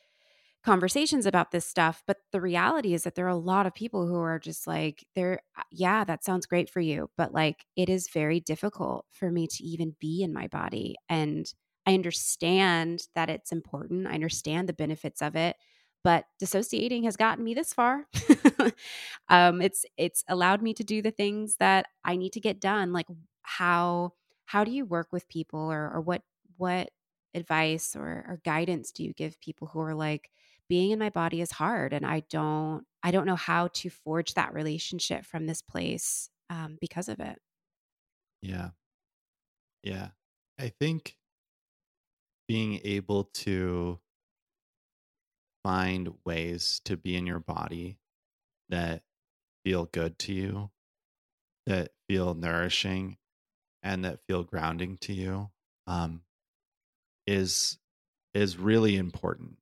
conversations about this stuff but the reality is that there are a lot of people who are just like they're uh, yeah that sounds great for you but like it is very difficult for me to even be in my body and I understand that it's important I understand the benefits of it but dissociating has gotten me this far. Um it's it's allowed me to do the things that I need to get done like how how do you work with people or or what what advice or, or guidance do you give people who are like being in my body is hard and i don't i don't know how to forge that relationship from this place um, because of it Yeah. Yeah. I think being able to find ways to be in your body that feel good to you, that feel nourishing, and that feel grounding to you um, is is really important,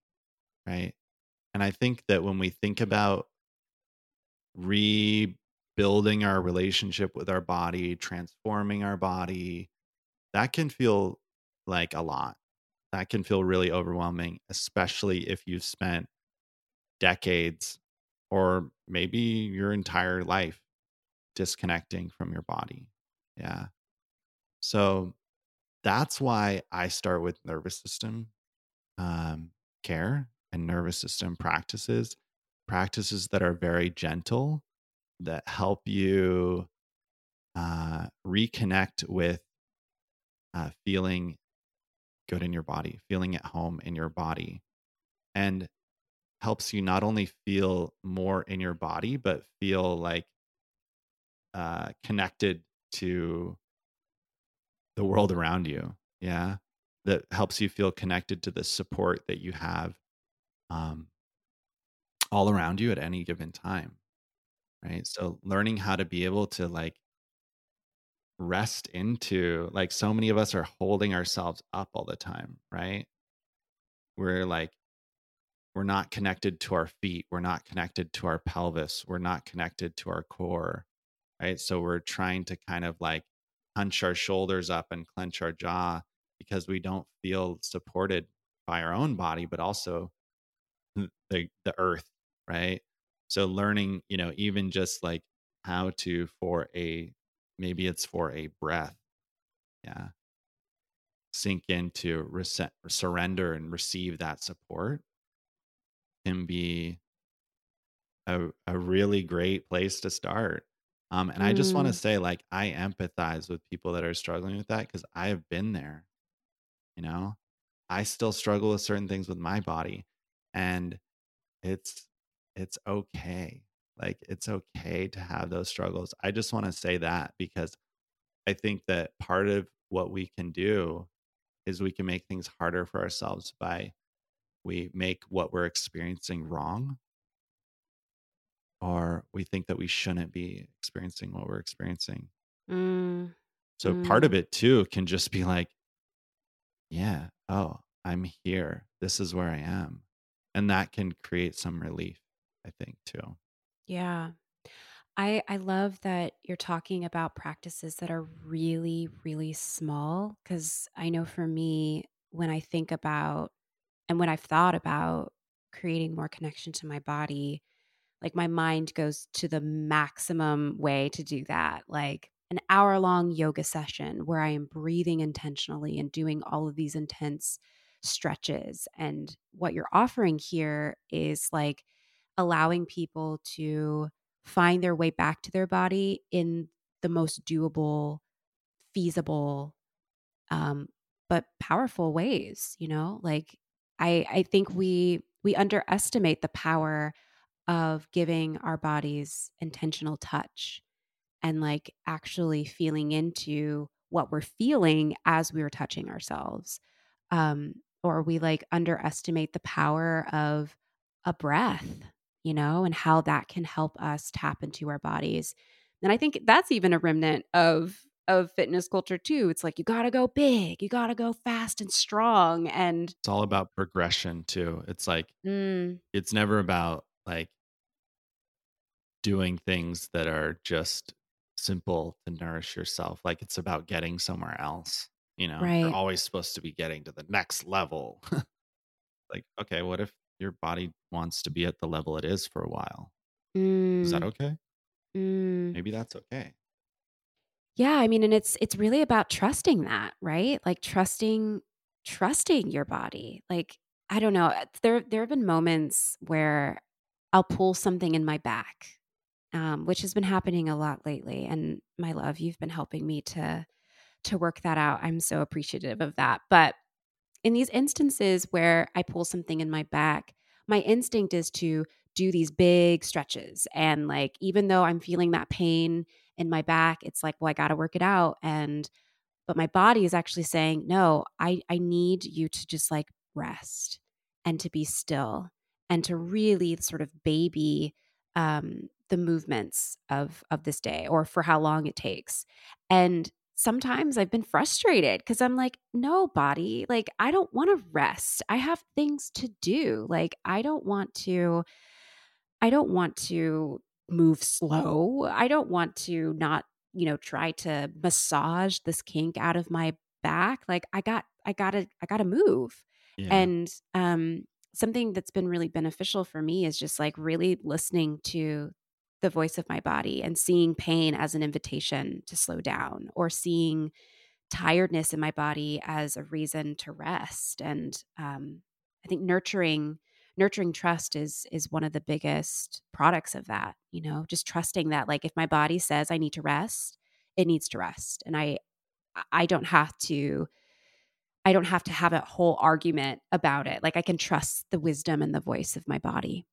right? And I think that when we think about rebuilding our relationship with our body, transforming our body, that can feel like a lot. That can feel really overwhelming, especially if you've spent decades or maybe your entire life disconnecting from your body. Yeah. So that's why I start with nervous system um, care and nervous system practices, practices that are very gentle, that help you uh, reconnect with uh, feeling good in your body, feeling at home in your body, and helps you not only feel more in your body, but feel like uh, connected to the world around you. Yeah. That helps you feel connected to the support that you have um, all around you at any given time. Right. So learning how to be able to like rest into like so many of us are holding ourselves up all the time, right? We're like, we're not connected to our feet. We're not connected to our pelvis. We're not connected to our core. Right. So we're trying to kind of like hunch our shoulders up and clench our jaw because we don't feel supported by our own body, but also the the earth, right? So learning, you know, even just like how to for a maybe it's for a breath, yeah, sink into res- surrender and receive that support can be a a really great place to start. Um, and I just want to Mm, say, like, I empathize with people that are struggling with that because I have been there. You know, I still struggle with certain things with my body, and it's it's okay. Like, it's okay to have those struggles. I just want to say that because I think that part of what we can do is we can make things harder for ourselves by we make what we're experiencing wrong or we think that we shouldn't be experiencing what we're experiencing. mm, So part of mm. it too can just be like, yeah, oh, I'm here. This is where I am. And that can create some relief, I think, too. Yeah. I I love that you're talking about practices that are really really small cuz I know for me when I think about and when I've thought about creating more connection to my body, like my mind goes to the maximum way to do that. Like an hour long yoga session where I am breathing intentionally and doing all of these intense stretches. And what you're offering here is like allowing people to find their way back to their body in the most doable, feasible, um, but powerful ways, you know? Like I I think we we underestimate the power of giving our bodies intentional touch and like actually feeling into what we're feeling as we are touching ourselves. Um, or we like underestimate the power of a breath, you know, and how that can help us tap into our bodies. And I think that's even a remnant of of fitness culture too. It's like you got to go big, you got to go fast and strong and It's all about progression, too. It's like, mm, it's never about like doing things that are just simple to nourish yourself. Like, it's about getting somewhere else. You know, you're right. always supposed to be getting to the next level. like, okay, what if your body wants to be at the level it is for a while? Is that Mm, okay? mm. Maybe that's okay. Yeah, I mean, and it's it's really about trusting that, right? Like trusting trusting your body. Like I don't know, uh, there there have been moments where I'll pull something in my back, um, which has been happening a lot lately. And my love, you've been helping me to to work that out. I'm so appreciative of that. But in these instances where I pull something in my back, my instinct is to do these big stretches. And like, even though I'm feeling that pain in my back, it's like, well, I got to work it out. And, but my body is actually saying, no, I, I need you to just like rest and to be still and to really sort of baby um, the movements of of this day or for how long it takes. And sometimes I've been frustrated because I'm like, no, body, like, I don't want to rest. I have things to do. Like, I don't want to, I don't want to move slow. I don't want to not, you know, try to massage this kink out of my back. Like, I got, I gotta, I gotta move. Yeah. And, um, something that's been really beneficial for me is just like really listening to the voice of my body and seeing pain as an invitation to slow down or seeing tiredness in my body as a reason to rest. And um, I think nurturing nurturing trust is is one of the biggest products of that. You know, just trusting that like if my body says I need to rest, it needs to rest, and I I don't have to. I don't have to have a whole argument about it. Like I can trust the wisdom and the voice of my body.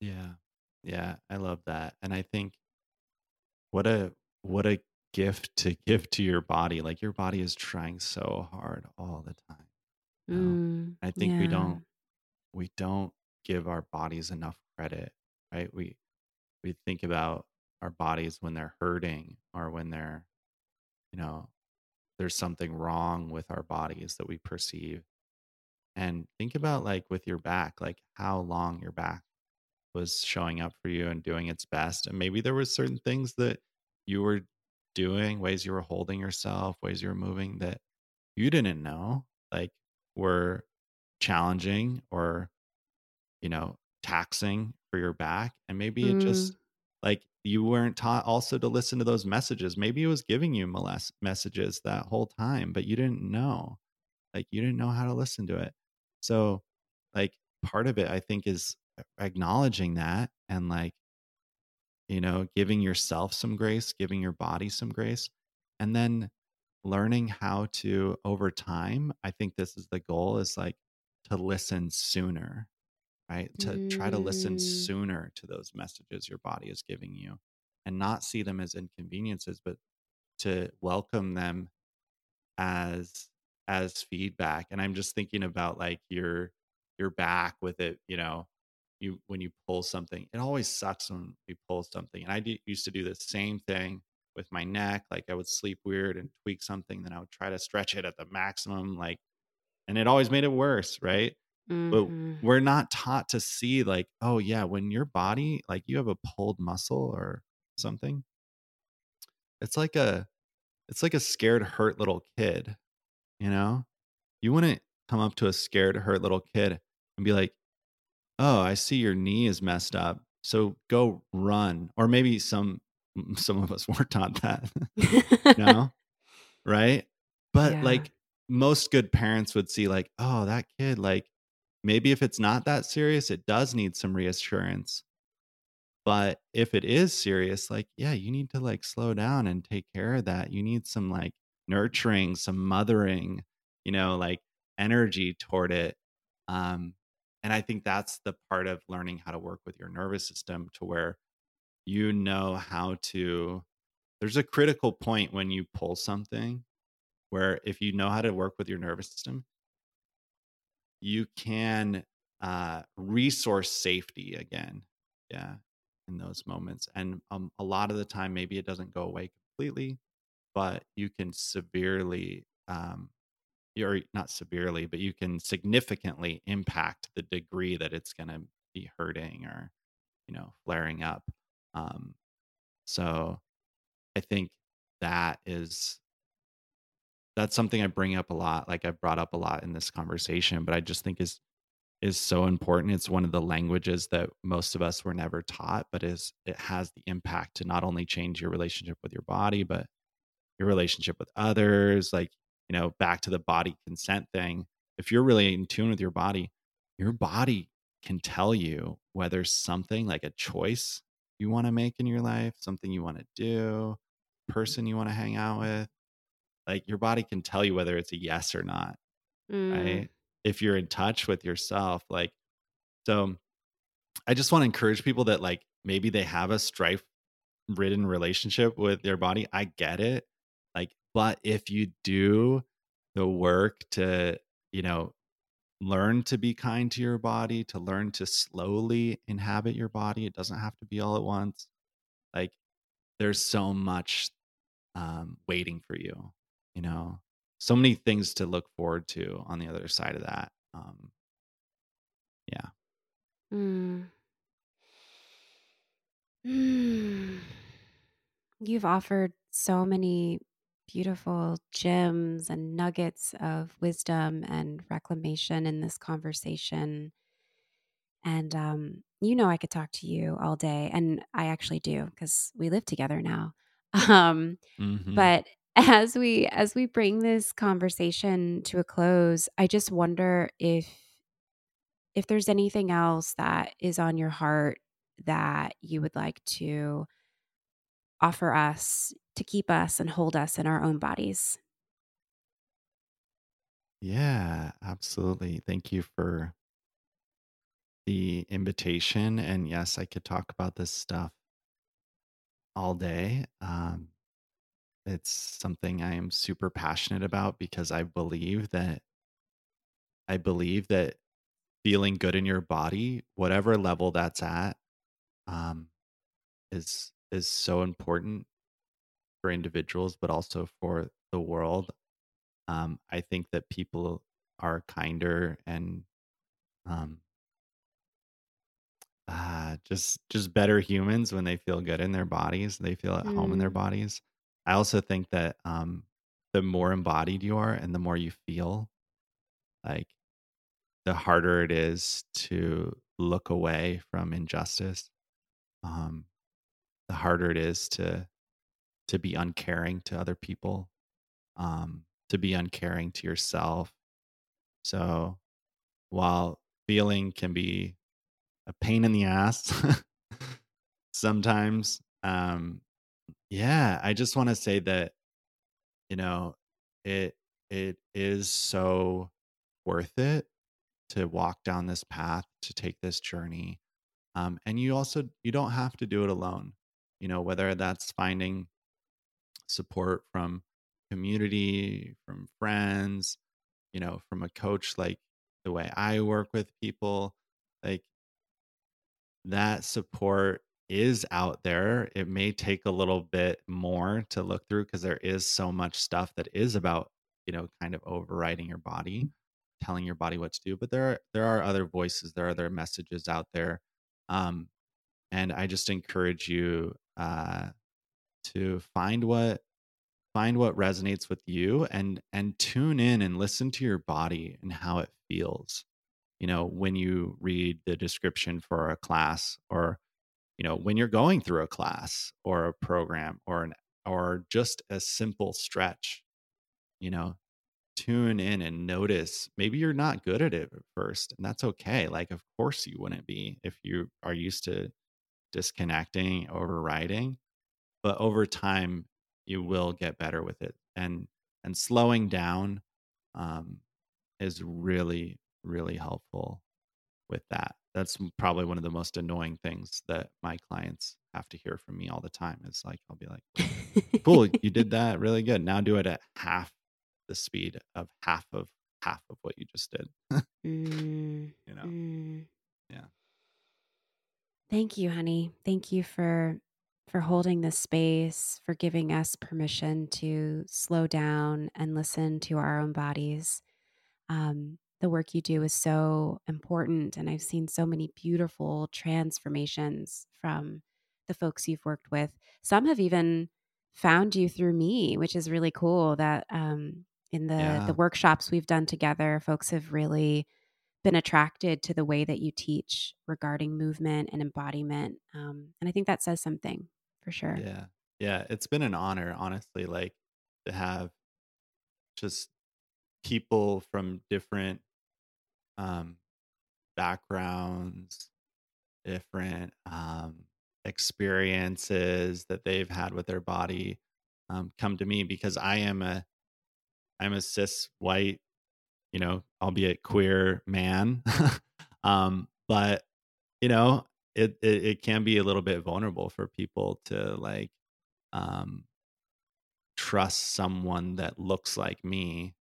Yeah. Yeah, I love that. And I think what a what a gift to give to your body. Like your body is trying so hard all the time. You know? Mm, I think we don't we don't give our bodies enough credit, right? We we think about our bodies when they're hurting or when they're, you know, there's something wrong with our bodies that we perceive. And think about like with your back, like how long your back was showing up for you and doing its best. And maybe there was certain things that you were doing, ways you were holding yourself, ways you were moving that you didn't know, like were challenging or, you know, taxing for your back. And maybe it Mm, just like you weren't taught also to listen to those messages. Maybe it was giving you molest messages that whole time, but you didn't know. Like you didn't know how to listen to it. So, like, part of it, I think, is acknowledging that and like you know, giving yourself some grace, giving your body some grace, and then learning how to over time. I think this is the goal is like to listen sooner, right? To try to listen mm, sooner to those messages your body is giving you and not see them as inconveniences, but to welcome them as as feedback and i'm just thinking about like your your back with it you know you when you pull something it always sucks when you pull something and i used to do the same thing with my neck like i would sleep weird and tweak something then i would try to stretch it at the maximum like and it always made it worse right but mhm. we're not taught to see like oh yeah when your body like you have a pulled muscle or something it's like a it's like a scared hurt little kid you know you wouldn't come up to a scared, hurt little kid and be like, "Oh, I see your knee is messed up, so go run." Or maybe some some of us weren't taught that, no. right? But Yeah. like most good parents would see, like, "Oh, that kid, like maybe if it's not that serious, it does need some reassurance." But if it is serious, like, yeah, you need to like slow down and take care of that. You need some like nurturing, some mothering, you know, like energy toward it. Um, and I think that's the part of learning how to work with your nervous system to where you know how to. There's a critical point when you pull something where if you know how to work with your nervous system, you can uh, resource safety again. Yeah, in those moments. And um, a lot of the time, maybe it doesn't go away completely, but you can severely, um, or not severely, but you can significantly impact the degree that it's going to be hurting or, you know, flaring up. Um, so I think that is that's something I bring up a lot. Like I've brought up a lot in this conversation, but I just think is is so important. It's one of the languages that most of us were never taught, but is it has the impact to not only change your relationship with your body, but your relationship with others. Like, you know, back to the body consent thing. If you're really in tune with your body, your body can tell you whether something like a choice you want to make in your life, something you want to do, person you want to hang out with, like your body can tell you whether it's a yes or not Mm, right? If you're in touch with yourself, like, so I just want to encourage people that, like, maybe they have a strife ridden relationship with their body. I get it. But if you do the work to, you know, learn to be kind to your body, to learn to slowly inhabit your body, it doesn't have to be all at once. Like, there's so much um, waiting for you, you know, so many things to look forward to on the other side of that. Um, yeah. mm. Mm. You've offered so many beautiful gems and nuggets of wisdom and reclamation in this conversation. And um, you know, I could talk to you all day, and I actually do because we live together now. Um, hmm but as we as we bring this conversation to a close, I just wonder if if there's anything else that is on your heart that you would like to offer us to keep us and hold us in our own bodies. Yeah, absolutely. Thank you for the invitation. And yes, I could talk about this stuff all day. Um, it's something I am super passionate about because I believe that I believe that feeling good in your body, whatever level that's at, um, is is so important for individuals, but also for the world. Um, I think that people are kinder and um, uh, just just better humans when they feel good in their bodies. They feel at home in their Mm. bodies. I also think that um, the more embodied you are and the more you feel, like the harder it is to look away from injustice. Um, the harder it is to to be uncaring to other people, um, to be uncaring to yourself. So while feeling can be a pain in the ass sometimes, um, yeah, I just want to say that you know it it is so worth it to walk down this path to take this journey um, and you also you don't have to do it alone you know whether that's finding support from community from friends you know from a coach like the way i work with people like that support is out there. It may take a little bit more to look through because there is so much stuff that is about you know kind of overriding your body telling your body what to do but there are there are other voices there are other messages out there um and i just encourage you uh to find what find what resonates with you and and tune in and listen to your body and how it feels. You know when you read the description for a class or you know when you're going through a class or a program or an or just a simple stretch you know tune in and notice maybe you're not good at it at first and that's okay like of course you wouldn't be if you are used to disconnecting overriding but over time you will get better with it. And and slowing down um, is really really helpful with that. That's probably one of the most annoying things that my clients have to hear from me all the time is like i'll be like cool you did that really good. Now do it at half the speed of half of half of what you just did. Mm, you know? mm. yeah Thank you, honey. Thank you for for holding this space, for giving us permission to slow down and listen to our own bodies. Um, the work you do is so important, and I've seen so many beautiful transformations from the folks you've worked with. Some have even found you through me, which is really cool. That um, in the yeah the workshops we've done together, folks have really been attracted to the way that you teach regarding movement and embodiment. Um, and I think that says something for sure. yeah yeah it's been an honor honestly like to have just people from different um backgrounds different um experiences that they've had with their body um come to me because i am a i'm a cis white you know albeit queer man um but you know it, it it can be a little bit vulnerable for people to like um trust someone that looks like me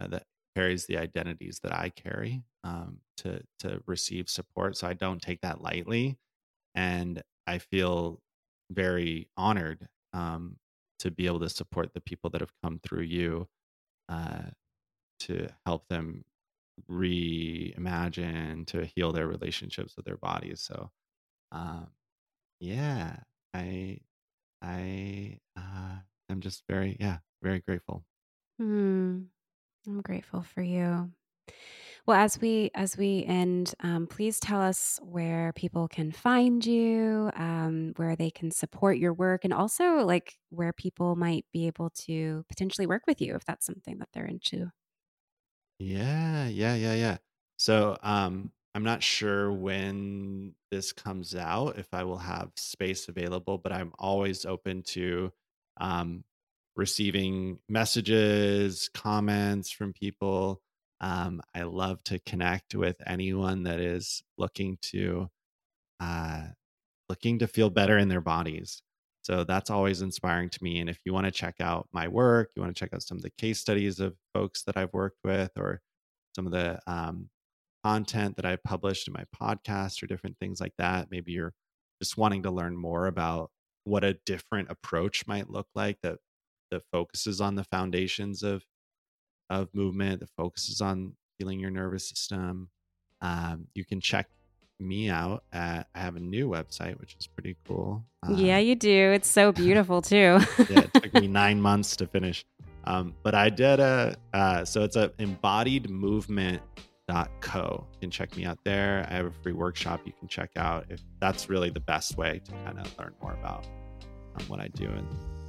uh, that carries the identities that I carry um, to to receive support. So I don't take that lightly, and I feel very honored um, to be able to support the people that have come through you uh, to help them reimagine to heal their relationships with their bodies. So um, yeah, I I uh, am just very yeah very grateful. Hmm. I'm grateful for you. Well, as we as we end, um, please tell us where people can find you, um, where they can support your work, and also like where people might be able to potentially work with you if that's something that they're into. Yeah, yeah, yeah, yeah. So, um, I'm not sure when this comes out, if I will have space available, but I'm always open to um, receiving messages, comments from people. Um, I love to connect with anyone that is looking to uh, looking to feel better in their bodies. So that's always inspiring to me. And if you want to check out my work, you want to check out some of the case studies of folks that I've worked with, or some of the um, content that I've published in my podcast, or different things like that. Maybe you're just wanting to learn more about what a different approach might look like that that focuses on the foundations of of movement, that focuses on healing your nervous system. Um, you can check me out at I have a new website, which is pretty cool. Um, yeah, you do. It's so beautiful too. yeah, it took me nine months to finish. Um, but I did a uh, so it's a embodied movement co. You can check me out there. I have a free workshop you can check out if that's really the best way to kind of learn more about um, what I do and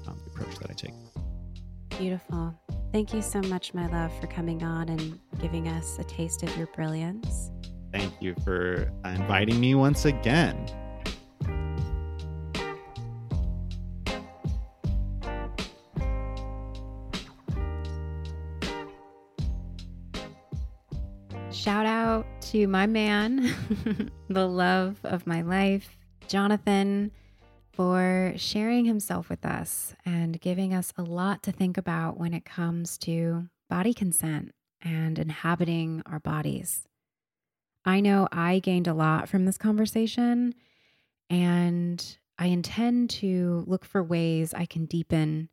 um, the approach that I take. Beautiful. Thank you so much, my love, for coming on and giving us a taste of your brilliance. Thank you for inviting me once again. Shout out to my man, the love of my life, Jonathan, for sharing himself with us and giving us a lot to think about when it comes to body consent and inhabiting our bodies. I know I gained a lot from this conversation, and I intend to look for ways I can deepen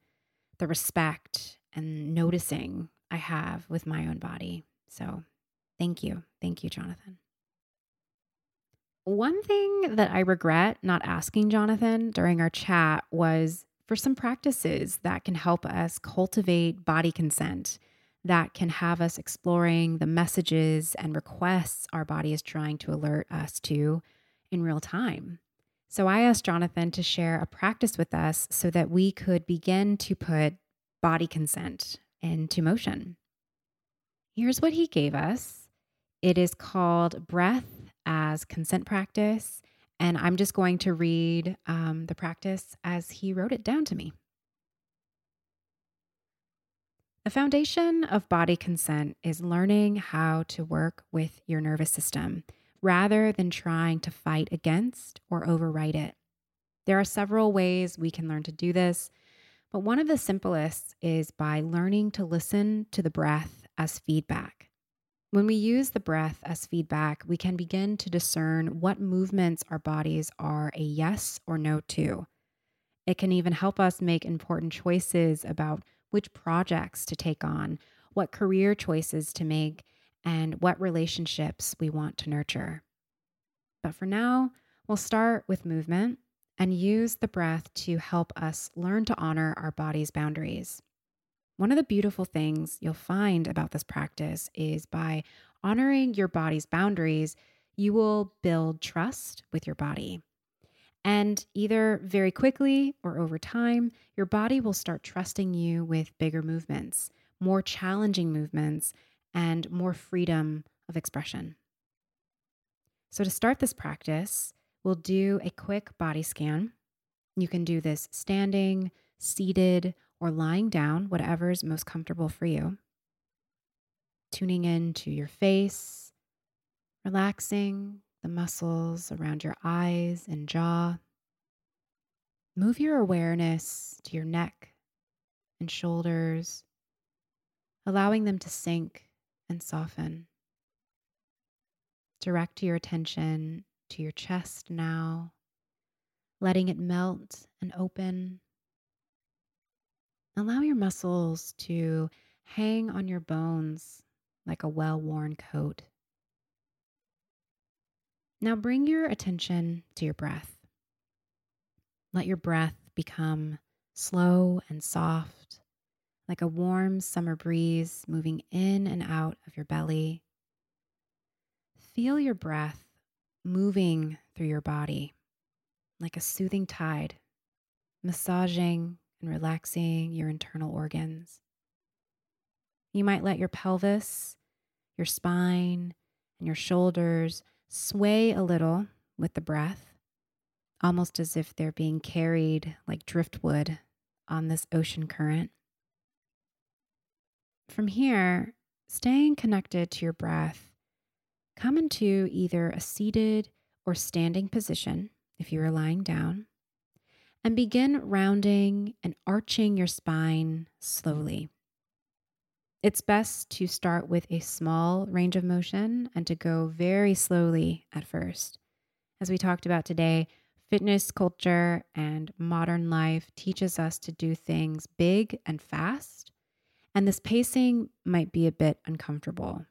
the respect and noticing I have with my own body. So, thank you. Thank you, Jonathan. One thing that I regret not asking Jonathan during our chat was for some practices that can help us cultivate body consent that can have us exploring the messages and requests our body is trying to alert us to in real time. So I asked Jonathan to share a practice with us so that we could begin to put body consent into motion. Here's what he gave us it is called Breath as Consent Practice. And I'm just going to read um, the practice as he wrote it down to me. The foundation of body consent is learning how to work with your nervous system rather than trying to fight against or override it. There are several ways we can learn to do this, but one of the simplest is by learning to listen to the breath as feedback. When we use the breath as feedback, we can begin to discern what movements our bodies are a yes or no to. It can even help us make important choices about which projects to take on, what career choices to make, and what relationships we want to nurture. But for now, we'll start with movement and use the breath to help us learn to honor our body's boundaries. One of the beautiful things you'll find about this practice is by honoring your body's boundaries, you will build trust with your body. And either very quickly or over time, your body will start trusting you with bigger movements, more challenging movements, and more freedom of expression. So, to start this practice, we'll do a quick body scan. You can do this standing, seated, or lying down, whatever is most comfortable for you. Tuning in to your face, relaxing the muscles around your eyes and jaw. Move your awareness to your neck and shoulders, allowing them to sink and soften. Direct your attention to your chest now, letting it melt and open. Allow your muscles to hang on your bones like a well worn coat. Now bring your attention to your breath. Let your breath become slow and soft, like a warm summer breeze moving in and out of your belly, feel your breath moving through your body like a soothing tide, massaging and relaxing your internal organs. You might let your pelvis, your spine, and your shoulders sway a little with the breath, almost as if they're being carried like driftwood on this ocean current. From here, staying connected to your breath, come into either a seated or standing position if you are lying down, and begin rounding and arching your spine slowly. It's best to start with a small range of motion and to go very slowly at first. As we talked about today, fitness culture and modern life teaches us to do things big and fast, and this pacing might be a bit uncomfortable.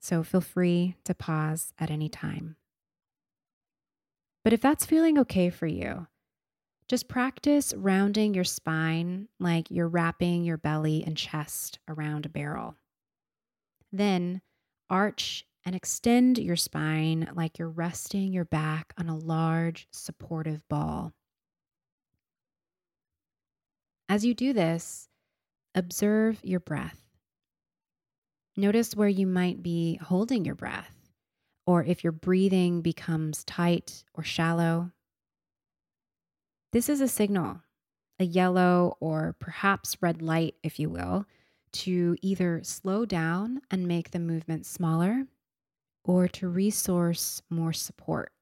So feel free to pause at any time. But if that's feeling okay for you, just practice rounding your spine like you're wrapping your belly and chest around a barrel. Then arch and extend your spine like you're resting your back on a large supportive ball. As you do this, observe your breath. Notice where you might be holding your breath, or if your breathing becomes tight or shallow. This is a signal, a yellow or perhaps red light, if you will, to either slow down and make the movement smaller or to resource more support,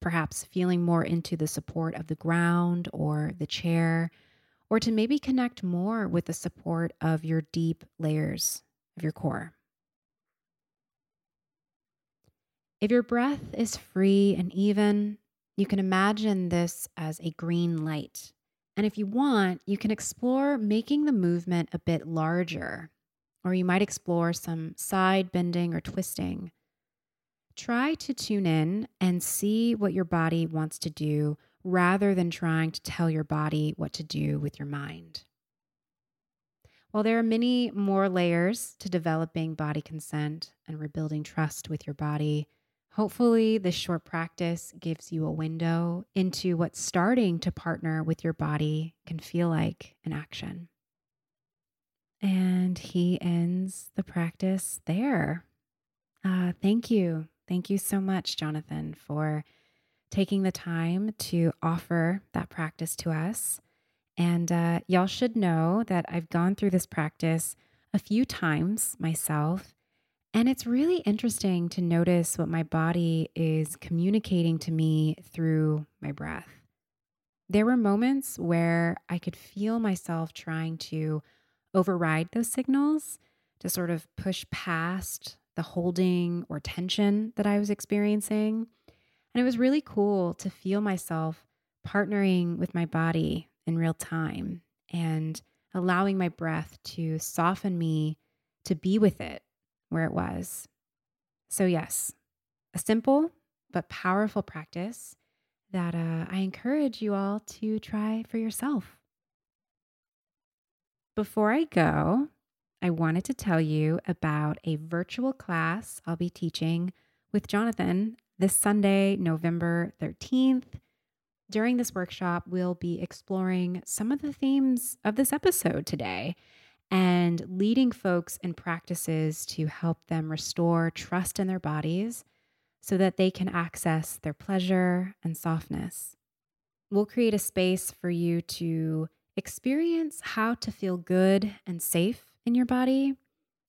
perhaps feeling more into the support of the ground or the chair, or to maybe connect more with the support of your deep layers of your core. If your breath is free and even, you can imagine this as a green light. And if you want, you can explore making the movement a bit larger, or you might explore some side bending or twisting. Try to tune in and see what your body wants to do rather than trying to tell your body what to do with your mind. While there are many more layers to developing body consent and rebuilding trust with your body, Hopefully, this short practice gives you a window into what starting to partner with your body can feel like in action. And he ends the practice there. Uh, thank you. Thank you so much, Jonathan, for taking the time to offer that practice to us. And uh, y'all should know that I've gone through this practice a few times myself. And it's really interesting to notice what my body is communicating to me through my breath. There were moments where I could feel myself trying to override those signals to sort of push past the holding or tension that I was experiencing. And it was really cool to feel myself partnering with my body in real time and allowing my breath to soften me to be with it where it was. So, yes, a simple but powerful practice that uh, I encourage you all to try for yourself. Before I go, I wanted to tell you about a virtual class I'll be teaching with Jonathan this Sunday, November 13th. During this workshop, we'll be exploring some of the themes of this episode today and leading folks in practices to help them restore trust in their bodies so that they can access their pleasure and softness. We'll create a space for you to experience how to feel good and safe in your body.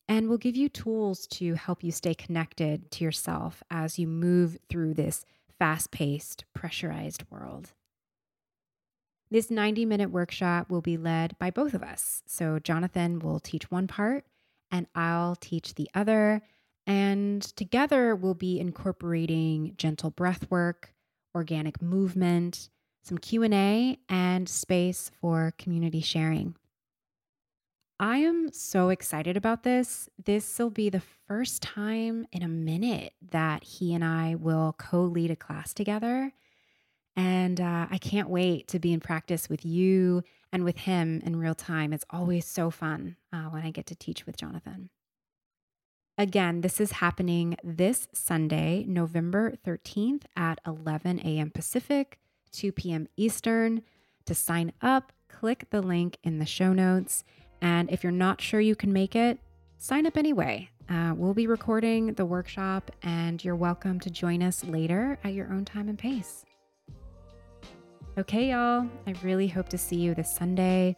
And we'll give you tools to help you stay connected to yourself as you move through this fast paced, pressurized world. This 90 minute workshop will be led by both of us. So, Jonathan will teach one part and I'll teach the other. And together we'll be incorporating gentle breath work, organic movement, some Q&A and space for community sharing. I am so excited about this. This will be the first time in a minute that he and I will co lead a class together. And uh, I can't wait to be in practice with you and with him in real time. It's always so fun uh, when I get to teach with Jonathan. Again, this is happening this Sunday, November 13th at 11 a.m. Pacific, 2 p.m. Eastern. To sign up, click the link in the show notes. And if you're not sure you can make it, sign up anyway. Uh, we'll be recording the workshop, and you're welcome to join us later at your own time and pace. Okay, y'all, I really hope to see you this Sunday.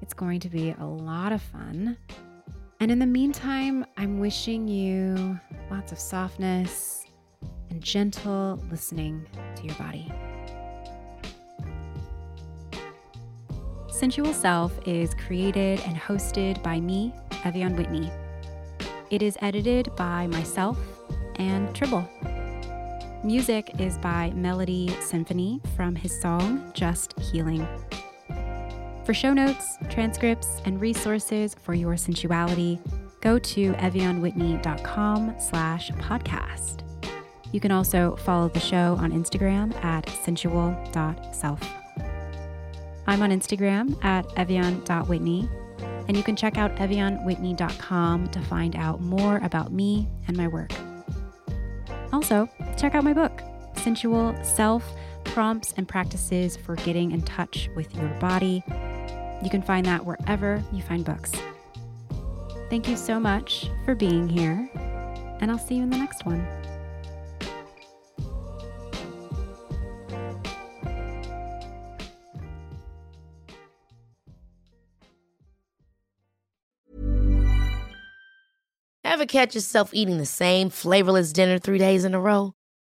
It's going to be a lot of fun. And in the meantime, I'm wishing you lots of softness and gentle listening to your body. Sensual Self is created and hosted by me, Ev'Yan Whitney. It is edited by myself and Tribble. Music is by Melody Symphony from his song Just Healing. For show notes, transcripts, and resources for your sensuality, go to evyanwhitney.com slash podcast. You can also follow the show on Instagram at sensual.self. I'm on Instagram at evyan.whitney, and you can check out evyanwhitney.com to find out more about me and my work. Also, check out my book, Sensual Self Prompts and Practices for Getting in Touch with Your Body. You can find that wherever you find books. Thank you so much for being here, and I'll see you in the next one. Ever catch yourself eating the same flavorless dinner three days in a row?